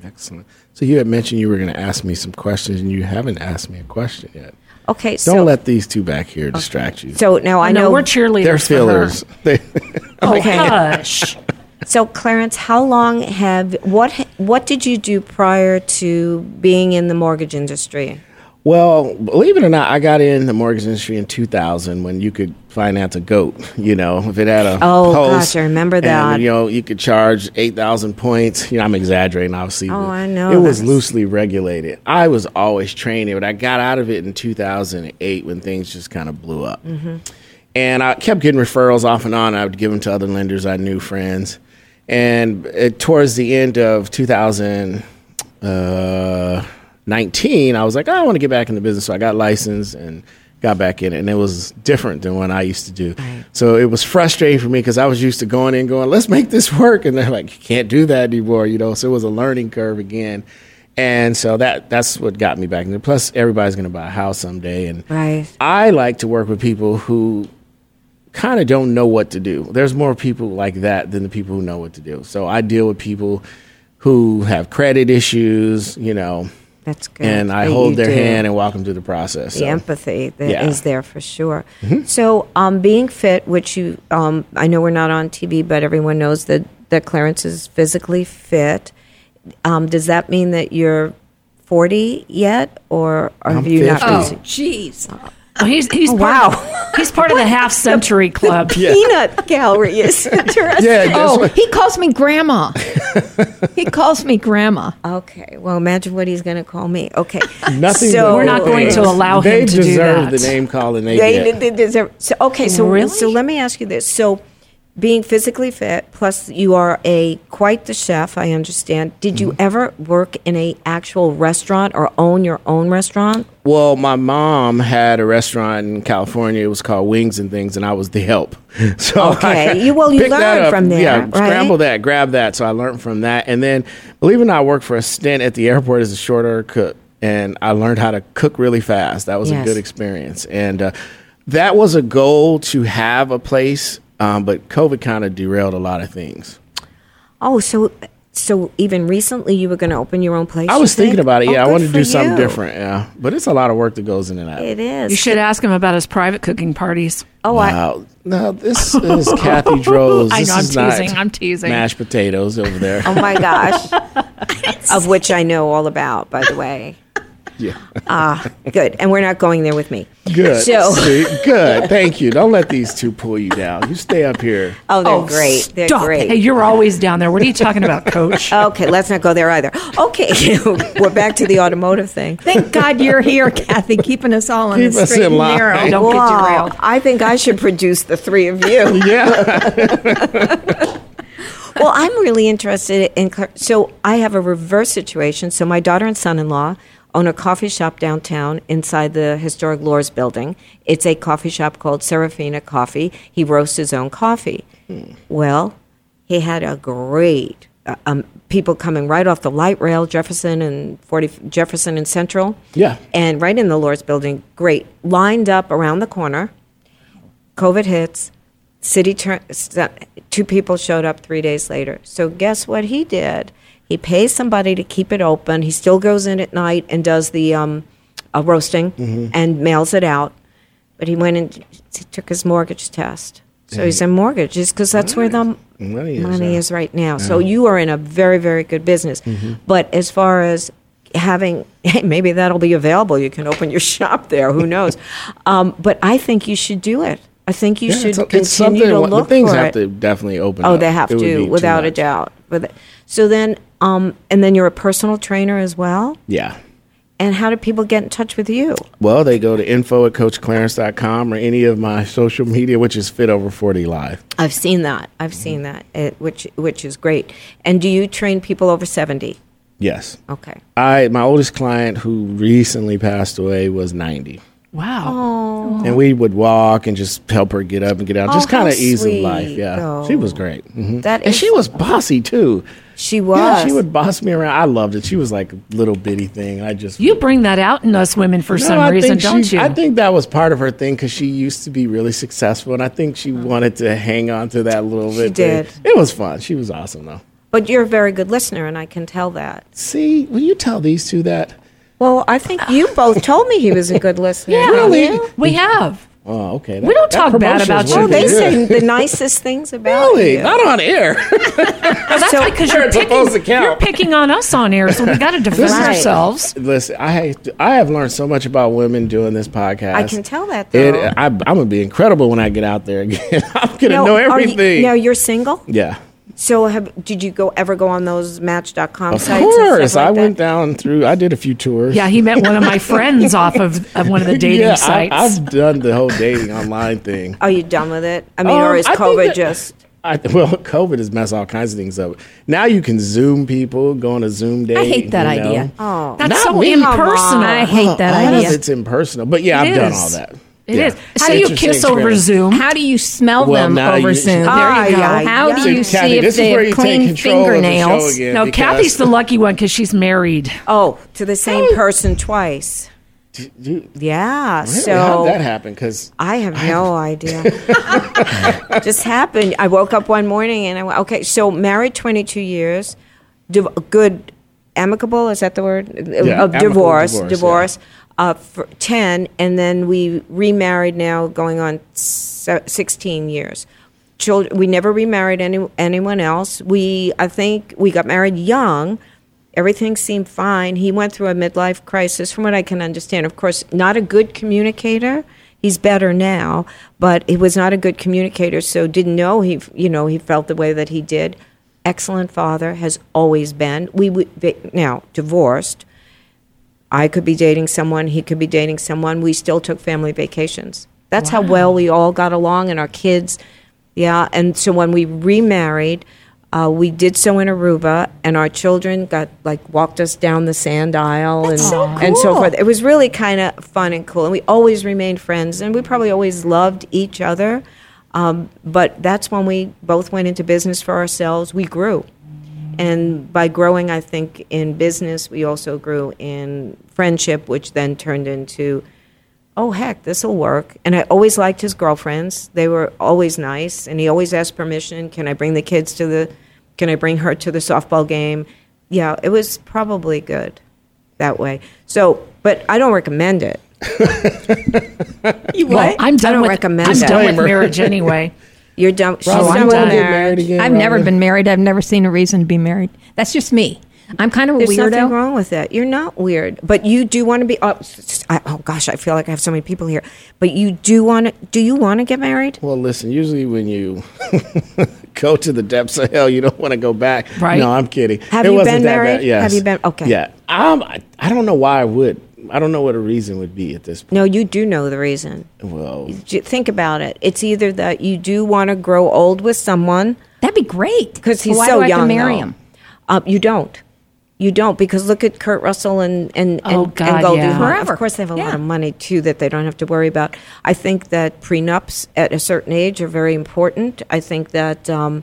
Excellent. So you had mentioned you were going to ask me some questions, and you haven't asked me a question yet. okay Don't so let these two back here distract you. so now i I know know we're cheerleaders. They're for her. fillers. They, Oh, Okay. hush. So, Clarence, how long have what what did you do prior to being in the mortgage industry? well, believe it or not, I got in the mortgage industry in 2000 when you could finance a goat. You know, if it had a Oh, post, gosh, I remember and, that. you know, you could charge 8,000 points. You know, I'm exaggerating, obviously. Oh, I know It was loosely regulated. I was always training, but I got out of it in 2008 when things just kind of blew up. Mm-hmm. And I kept getting referrals off and on. I would give them to other lenders I knew, friends. And uh, towards the end of 2019, I was like, oh, I want to get back in the business. So I got licensed and got back in it. And it was different than what I used to do. So it was frustrating for me because I was used to going in, going, let's make this work. And they're like, you can't do that anymore, you know. So it was a learning curve again. And so that that's what got me back in it. Plus, everybody's going to buy a house someday. And Right. I like to work with people who kind of don't know what to do. There's more people like that than the people who know what to do. So I deal with people who have credit issues, you know, That's good. and I that hold their do. hand and walk them through the process. The So, empathy that is Yeah. Mm-hmm. there for sure. So, um, being fit, which you, um, I know we're not on TV, but everyone knows that that Clarence is physically fit. Um, does that mean that you're 40 yet, or are I'm you not? 50. Oh, busy? jeez. Oh, he's he's Oh, part, wow. He's part of the half century club. Peanut gallery is interesting. yeah, Oh, what? he calls me grandma. he calls me grandma. Okay. Well, imagine what he's going to call me. Okay. Nothing. So We're not going to allow him to do that. They deserve the name calling they, they, get. they deserve. So okay. So Really? so let me ask you this. So, being physically fit, plus you are a quite the chef. I understand. Did you ever work in a actual restaurant or own your own restaurant? Well, my mom had a restaurant in California. It was called Wings and Things, and I was the help. So Okay. I You- well, you learned up. from there, Yeah, right? scramble that, grab that. So I learned from that, and then believe it or not, I worked for a stint at the airport as a short order cook, and I learned how to cook really fast. That was Yes. a good experience, and uh, that was a goal to have a place. Um, but COVID kind of derailed a lot of things. Oh, so so even recently you were going to open your own place. I you was thinking think? about it. Oh, Yeah, I wanted to for do something you. different. Yeah, but it's a lot of work that goes into that. It is. You should ask him about his private cooking parties. Oh, I, Wow. No, this is Cathy Droz. I know, I'm teasing, I'm teasing. Mashed potatoes over there. oh my gosh. of which I know all about, by the way. Yeah. Ah, good. And we're not going there with me. Good. So, See? good. Thank you. Don't let these two pull you down. You stay up here. oh, they're great. They're Stop. great. Hey, you're always down there. What are you talking about, coach? Okay, let's not go there either. Okay, we're back to the automotive thing. Thank God you're here, Cathy, keeping us all on Keep the straight and line. narrow. Don't get Wow, derailed. I think I should produce the three of you. Yeah. Well, I'm really interested in. So I have a reverse situation. So my daughter and son-in-law own a coffee shop downtown inside the historic Luhrs building. It's a coffee shop called Serafina Coffee. He roasts his own coffee. Well, he had a great uh, um, people coming right off the light rail, Jefferson and 40 Jefferson and Central. Yeah. and right in the Luhrs building, great lined up around the corner. COVID hits. City turn, two people showed up three days later. So guess what he did? He pays somebody to keep it open. He still goes in at night and does the um, uh, roasting and mails it out. But he went and he took his mortgage test. So he's in mortgages because that's where the Money is, money is right now. So you are in a very, very good business. But as far as having, hey, maybe that'll be available. You can open your shop there. Who knows? um, but I think you should do it. I think you Yeah, should it's, continue it's to the look things for have it. to definitely open. Up. Oh, up. they have It to, without a much. Doubt. But so then, um, and then you're a personal trainer as well. Yeah. And how do people get in touch with you? Well, they go to info at coachclarence.com or any of my social media, which is Fit Over 40 Live. I've seen that. I've seen that, it, which which is great. And do you train people over seventy? Yes. Okay. I my oldest client who recently passed away was 90. Wow. And we would walk and just help her get up and get out. just Oh, kind of ease of life. Yeah. though. She was great. hmm That and is she was bossy too. She was. Yeah, she would boss me around. I loved it. She was like a little bitty thing. I just You bring that out in us women for No, some I reason, think don't you? I think that was part of her thing because she used to be really successful, and I think she wanted to hang on to that a little bit. She did. It was fun. She was awesome, though. But you're a very good listener, and I can tell that. See, will you tell these two that? Well, I think you uh. both told me he was a good listener. yeah, Really? We have. Oh, okay. We don't talk bad about you. Oh, they say the nicest things about Really? you. Not on air. Well, that's So- because you're picking, supposed to count. you're picking on us on air, so we got to defend Right. ourselves. Listen, I I have learned so much about women doing this podcast. I can tell that, though. It, I, I'm gonna be incredible when I get out there again. I'm gonna Now, know are you- everything. now you're single. yeah. So have did you go ever go on those Match.com Of sites? Of course, like I that? went down through. I did a few tours. Yeah, he met one of my friends off of, of one of the dating yeah, sites. I, have done the whole dating online thing. Are you done with it? I mean, Um, or is I COVID that- just? I, well, COVID has messed all kinds of things up. Now you can Zoom people, go on a Zoom date. I hate that you know. idea. Oh, That's Not so me. impersonal. I hate that All of idea. It's impersonal, but yeah, It I've done all that. It yeah. is. It's How do you kiss over. Zoom? How do you smell Well, them over you- Zoom? Ah, there you go. yeah, How yeah. do you So, Cathy, see if they where have clean take control of the fingernails? No, because- Cathy's the lucky one because she's married. oh, to the same person twice. Do- do- Yeah. really? So How'd that happen? Because I have no idea. Just happened. I woke up one morning and I went, okay, so married 22 years, div- good, amicable, is that the word? Yeah, of amicable divorce, divorce, divorce, uh, for 10, and then we remarried now going on 16 years. Children, we never remarried any, anyone else. We, I think, we got married young. Everything seemed fine. He went through a midlife crisis, from what I can understand. Of course, not a good communicator. He's better now, but he was not a good communicator, so didn't know he, you know, he felt the way that he did. Excellent father has always been. We would now divorced. I could be dating someone. He could be dating someone. We still took family vacations. That's how well we all got along, and our kids. Yeah, and so when we remarried, uh, we did so in Aruba, and our children got like walked us down the sand aisle and so and so forth. It was really kind of fun and cool, and we always remained friends, and we probably always loved each other. Um, but that's when we both went into business for ourselves. We grew, and by growing, I think in business, we also grew in friendship, which then turned into oh heck this will work and i always liked his girlfriends they were always nice and he always asked permission can i bring the kids to the can i bring her to the softball game yeah it was probably good that way so but i don't recommend it You Well. I'm done don't with recommend I'm that. done with marriage anyway. you're done she's Robin, done you with marriage married again? I've never been married. I've never seen a reason to be married. That's just me. I'm kind of a There's weirdo. nothing wrong with it. You're not weird, but you do want to be. Oh, s- I, oh gosh, I feel like I have so many people here. But you do want to. Do you want to get married? Well, listen. Usually, when you go to the depths of hell, you don't want to go back. Right. No, I'm kidding. Have It you wasn't been that married? bad. Yes. Have you been- okay. Yeah. Um, I, I don't know why I would. I don't know what a reason would be at this point. No, you do know the reason. Well, Think about it. It's either that you do want to grow old with someone That'd be great because he's Why so do I have young. to marry though. him. Uh, you don't. You don't because look at Kurt Russell and and Oh, and, God, and Goldie yeah. Hawn. Forever. Of course, they have a lot of money too that they don't have to worry about. I think that prenups at a certain age are very important. I think that um,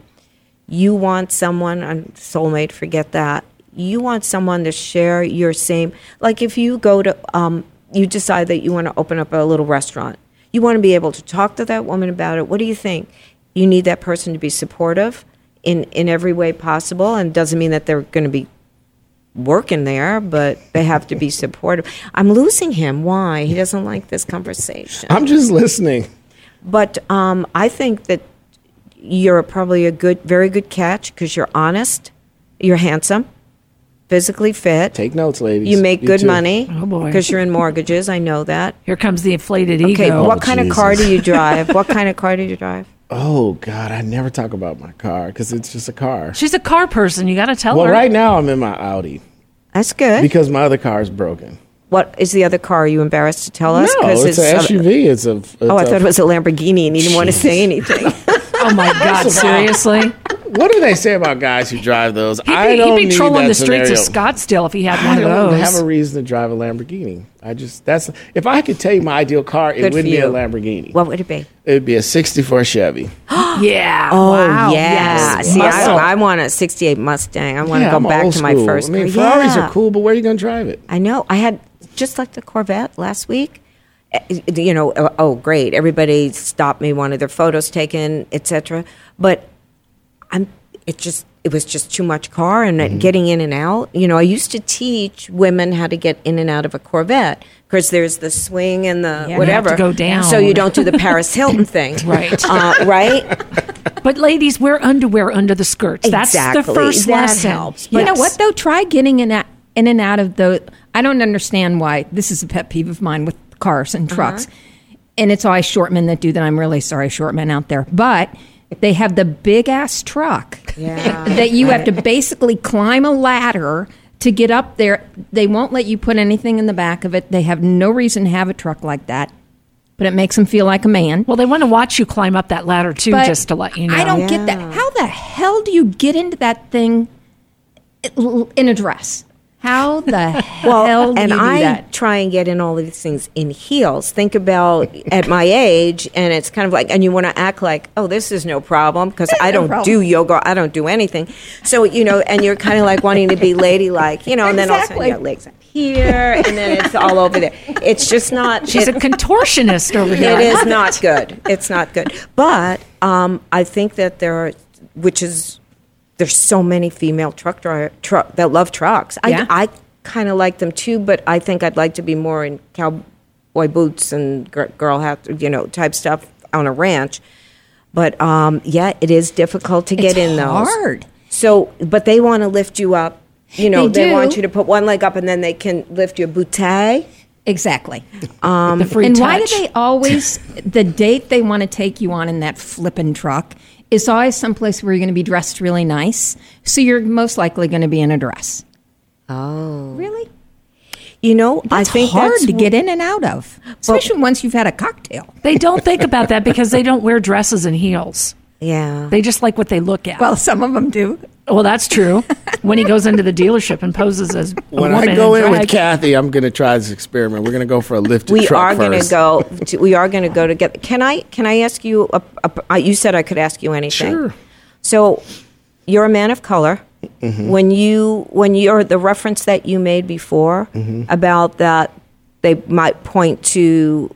you want someone, um, soulmate, forget that. You want someone to share your same. Like if you go to, um, you decide that you want to open up a little restaurant. You want to be able to talk to that woman about it. What do you think? You need that person to be supportive in in every way possible, and doesn't mean that they're going to be working there, but they have to be supportive. I'm losing him. Why? He doesn't like this conversation. I'm just listening. But um, I think that you're probably a good, very good catch because you're honest, you're handsome, physically fit. Take notes, ladies. you make good too. money Oh, boy. because you're in mortgages. I know that. Here comes the inflated Okay, ego. what oh, kind of car do you drive? what kind of car do you drive? Oh God, I never talk about my car because it's just a car. She's a car person. You got to tell Well, her. Well, right now I'm in my Audi That's good. because my other car is broken. what is the other car? Are you embarrassed to tell us? No, 'Cause it's, an SUV. It's a. It's Oh, I a- thought it was a Lamborghini, and you didn't want to say anything. Oh my God! Seriously? What do they say about guys who drive those? He'd I be, don't he'd be trolling that the streets of. Scottsdale if he had I one of don't have a reason to drive a Lamborghini. I just that's if I could tell you my ideal car, it Good for wouldn't be you. a Lamborghini. what would it be? it would be a '64 Chevy. yeah. Oh wow. yeah. Yes. See, Muscle. I, I want a '68 Mustang. I want Yeah, to I'm go back to my school. first. I mean, car. Ferraris Yeah. are cool, but where are you going to drive it? I know. I had just like the Corvette last week. eh, You know, oh, oh great! Everybody stopped me, wanted their photos taken, etc. But I'm. It just. It was just too much car and Mm-hmm. getting in and out. You know, I used to teach women how to get in and out of a Corvette because there's the swing and the Yeah. You have whatever. to go down. So you don't do the Paris Hilton thing, Right. Uh, right? But ladies, wear underwear under the skirts. That's Exactly. the first That lesson. helps. You know what though? Try getting in, a, in and out of the. I don't understand why this is a pet peeve of mine with cars and trucks, and it's always short men that do that. I'm really sorry, short men out there, but they have the big ass truck Yeah. that you have to basically climb a ladder to get up there. They won't let you put anything in the back of it. They have no reason to have a truck like that, but it makes them feel like a man. Well, they want to watch you climb up that ladder too, But just to let you know. I don't get that. How the hell do you get into that thing in a dress? How the hell do and you do I that? try and get in all of these things in heels. Think about at my age, and it's kind of like, and you want to act like, oh, this is no problem because I don't problem. do yoga, I don't do anything. So you know, and you're kind of like wanting to be ladylike, you know, and then all of a sudden you got legs up here, and then it's all over there. It's just not. She's it- a contortionist over here. it is not good. It's not good. But um, I think that there are, which is, there's so many female truck driver truck that love trucks. Yeah. I, I kind of like them too, but I think I'd like to be more in cowboy boots and gir- girl hat, you know, type stuff on a ranch. But um, yeah, it is difficult to get It's in those. hard. So, but they want to lift you up. You know, They they, want you to put one leg up and then they can lift your bootay. Exactly. the free and touch. why do they always the date they want to take you on in that flippin' truck is always someplace where you're going to be dressed really nice, so you're most likely going to be in a dress. Oh, Really? you know, That's I think hard that's to get in and out of, especially once you've had a cocktail. They don't think about that because they don't wear dresses and heels. Yeah. They just like what they look at. Well, some of them do. well, that's true. when he goes into the dealership and poses as a When woman I go in drag. with Kathy, I'm going to try this experiment. We're going to go for a lifted we truck are going to go. To, we are going to go together. Can I? Can I ask you? A, a, uh, you said I could ask you anything. Sure. So, you're a man of color. When you when you're the reference that you made before about that, they might point to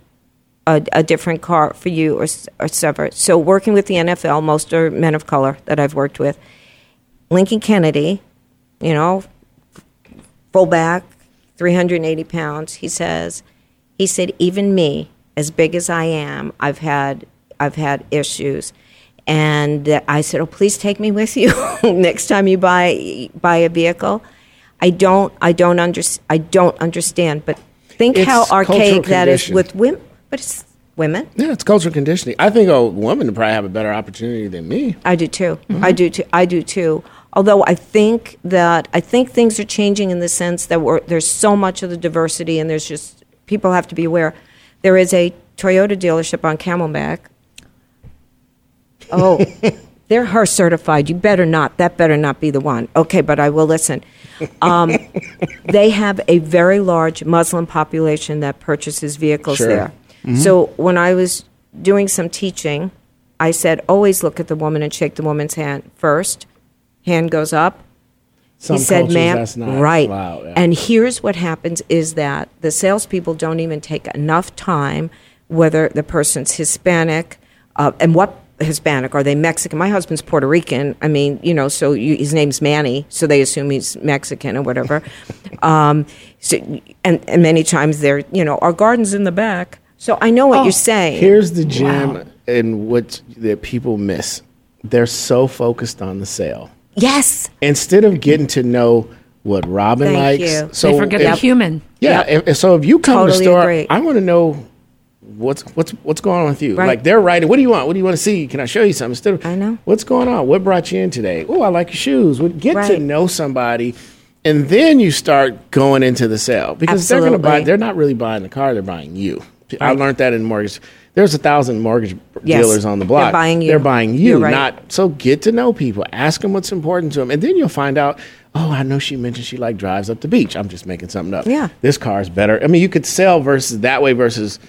a, a different car for you or or sever. So, working with the NFL, most are men of color that I've worked with. Lincoln Kennedy, you know, fullback, 380 pounds. He says, he said, even me, as big as I am, I've had, I've had issues. And I said, oh, please take me with you next time you buy, buy a vehicle. I don't I don't under, I don't understand. But think It's how archaic that is with women. But it's women. Yeah, it's cultural conditioning. I think a woman would probably have a better opportunity than me. I do too. Mm-hmm. I do too. I do too. Although I think that I think things are changing in the sense that we're, there's so much of the diversity, and there's just people have to be aware. There is a Toyota dealership on Camelback. Oh, they're her certified. You better not. That better not be the one. Okay, but I will listen. Um, they have a very large Muslim population that purchases vehicles Sure. there. So when I was doing some teaching, I said, always look at the woman and shake the woman's hand first. Hand goes up. Some he said, ma'am, that's not right. allowed, yeah. And here's what happens is that the salespeople don't even take enough time, whether the person's Hispanic, uh, and what Hispanic are they Mexican? My husband's Puerto Rican. I mean, you know, so you, his name's Manny, so they assume he's Mexican or whatever. um, so, and, and many times they're, you know, our garden's in the back. So I know what oh, you're saying. Oh, Here's the gem and what that people miss. They're so focused on the sale yes. instead of getting to know what Robin Thank likes. you. So they forget if- the human. Yeah. If, if- so if you come to the store, agree. I want to know what's what's what's going on with you. Right. Like they're writing, what do you want? What do you want to see? Can I show you something? Instead of I know. what's going on. What brought you in today? Oh, I like your shoes. Well, Get to know somebody, and then you start going into the sale because they're going to buy. They're not really buying the car; they're buying you. I learned that in mortgage. There's a thousand mortgage Yes. dealers on the block. They're buying you. They're buying you, right. not so get to know people. Ask them what's important to them, and then you'll find out. Oh, I know she mentioned she like drives up the beach. I'm just making something up. Yeah. this car is better. I mean, you could sell versus that way versus,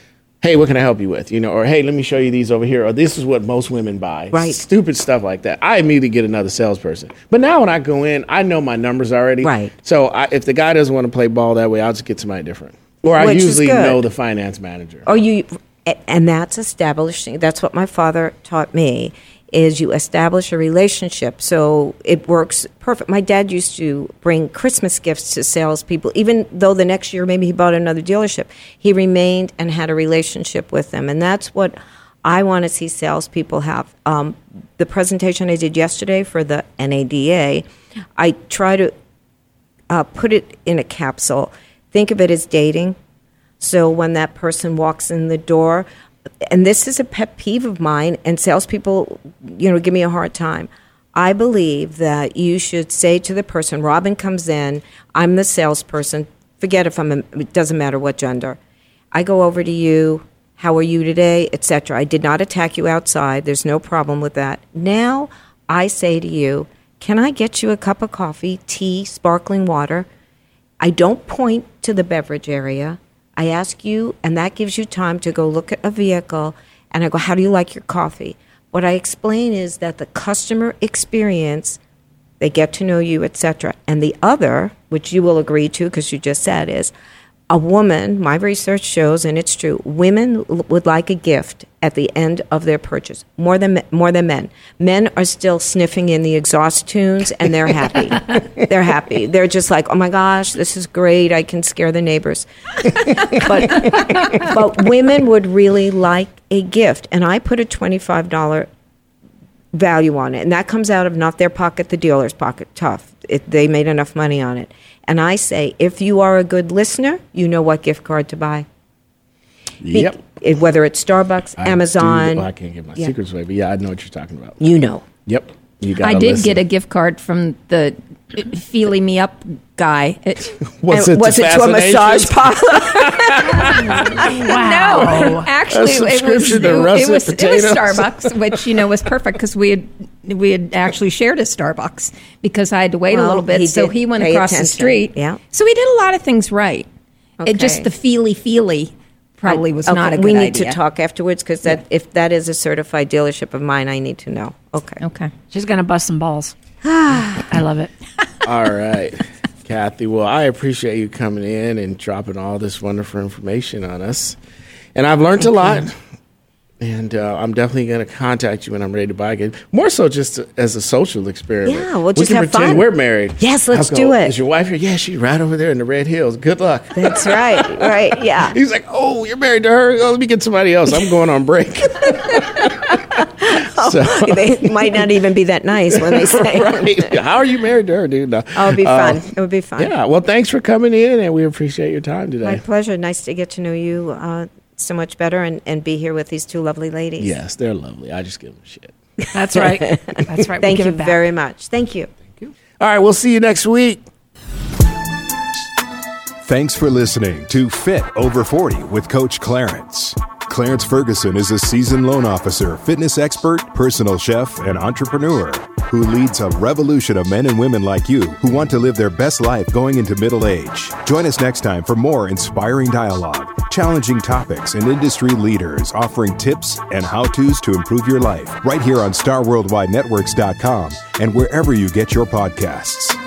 hey, what can I help you with? You know, or hey, let me show you these over here. Or this is what most women buy. Right. Stupid stuff like that. I immediately get another salesperson. But now when I go in, I know my numbers already. Right. So I, if the guy doesn't want to play ball that way, I'll just get somebody different. Or I usually know the finance manager. or you and that's establishing that's what my father taught me is you establish a relationship. So it works perfect. My dad used to bring christmas gifts to salespeople. Even though the next year maybe he bought another dealership he remained and had a relationship with them. And that's what i want to see salespeople have. Um, the presentation i did yesterday for the nada i try to uh, put it in a capsule think of it as dating so when that person walks in the door, and this is a pet peeve of mine, and salespeople, you know, give me a hard time. I believe that you should say to the person, Robin comes in, I'm the salesperson. Forget if I'm, a, it doesn't matter what gender. I go over to you, how are you today, etc. I did not attack you outside. There's no problem with that. Now I say to you, can I get you a cup of coffee, tea, sparkling water? I don't point to the beverage area. I ask you, and that gives you time to go look at a vehicle, and I go, How do you like your coffee? What I explain is that the customer experience, they get to know you, etc. And the other, which you will agree to because you just said, is a woman, my research shows, and it's true, women l- would like a gift at the end of their purchase more than more than men. Men are still sniffing in the exhaust tunes, and they're happy. they're happy. They're just like, oh my gosh, this is great. I can scare the neighbors. but but women would really like a gift, and I put a twenty five dollar value on it, and that comes out of not their pocket, the dealer's pocket. Tough. It, they made enough money on it. And I say, if you are a good listener, you know what gift card to buy. Yep. it- whether it's Starbucks, I do- Amazon, well, I can't give my Yeah. secrets away, but yeah, I know what you're talking about. you know. Yep. You got I did get a gift card from the eh, feeling me up guy. It, Was it, was the it to a massage fascination? parlor? no, oh, actually, A it was subscription it, it was, it was. Starbucks, which you know was perfect because we had we had actually shared a Starbucks because I had to wait a little bit. he so he went pay across the street. Yeah. So he did a lot of things right. Okay. It just the feely feely probably was Okay, not a good idea. We need idea. to talk afterwards because that if that is a certified dealership of mine, I need to know. Okay. Okay. She's gonna bust some balls. I love it. All right, Cathy. Well, I appreciate you coming in and dropping all this wonderful information on us, and I've learned a lot. And uh, I'm definitely going to contact you when I'm ready to buy again. More so, just as a social experiment. Yeah, we'll we just can have fun. we're married. Yes, let's I'll do it. Is your wife here? Yeah, she's right over there in the Red Hills. Good luck. That's right. Right. Yeah. He's like, "Oh, you're married to her. Oh, let me get somebody else. I'm going on break." So, they might not even be that nice when they say right. How are you married to her, dude? No. Oh, it'd be Uh, fun. it would be fun. Yeah. Well, thanks for coming in, and we appreciate your time today. My pleasure. Nice to get to know you uh, so much better and, and be here with these two lovely ladies. Yes, they're lovely. I just give them shit. That's right. That's right. We Thank you it back. very much. Thank you. All right, we'll see you next week. Thanks for listening to Fit Over 40 with Coach Clarence. Clarence Ferguson is a seasoned loan officer, fitness expert, personal chef, and entrepreneur who leads a revolution of men and women like you who want to live their best life going into middle age. Join us next time for more inspiring dialogue, challenging topics, and industry leaders offering tips and how to's to improve your life right here on StarWorldWideNetworks.com and wherever you get your podcasts.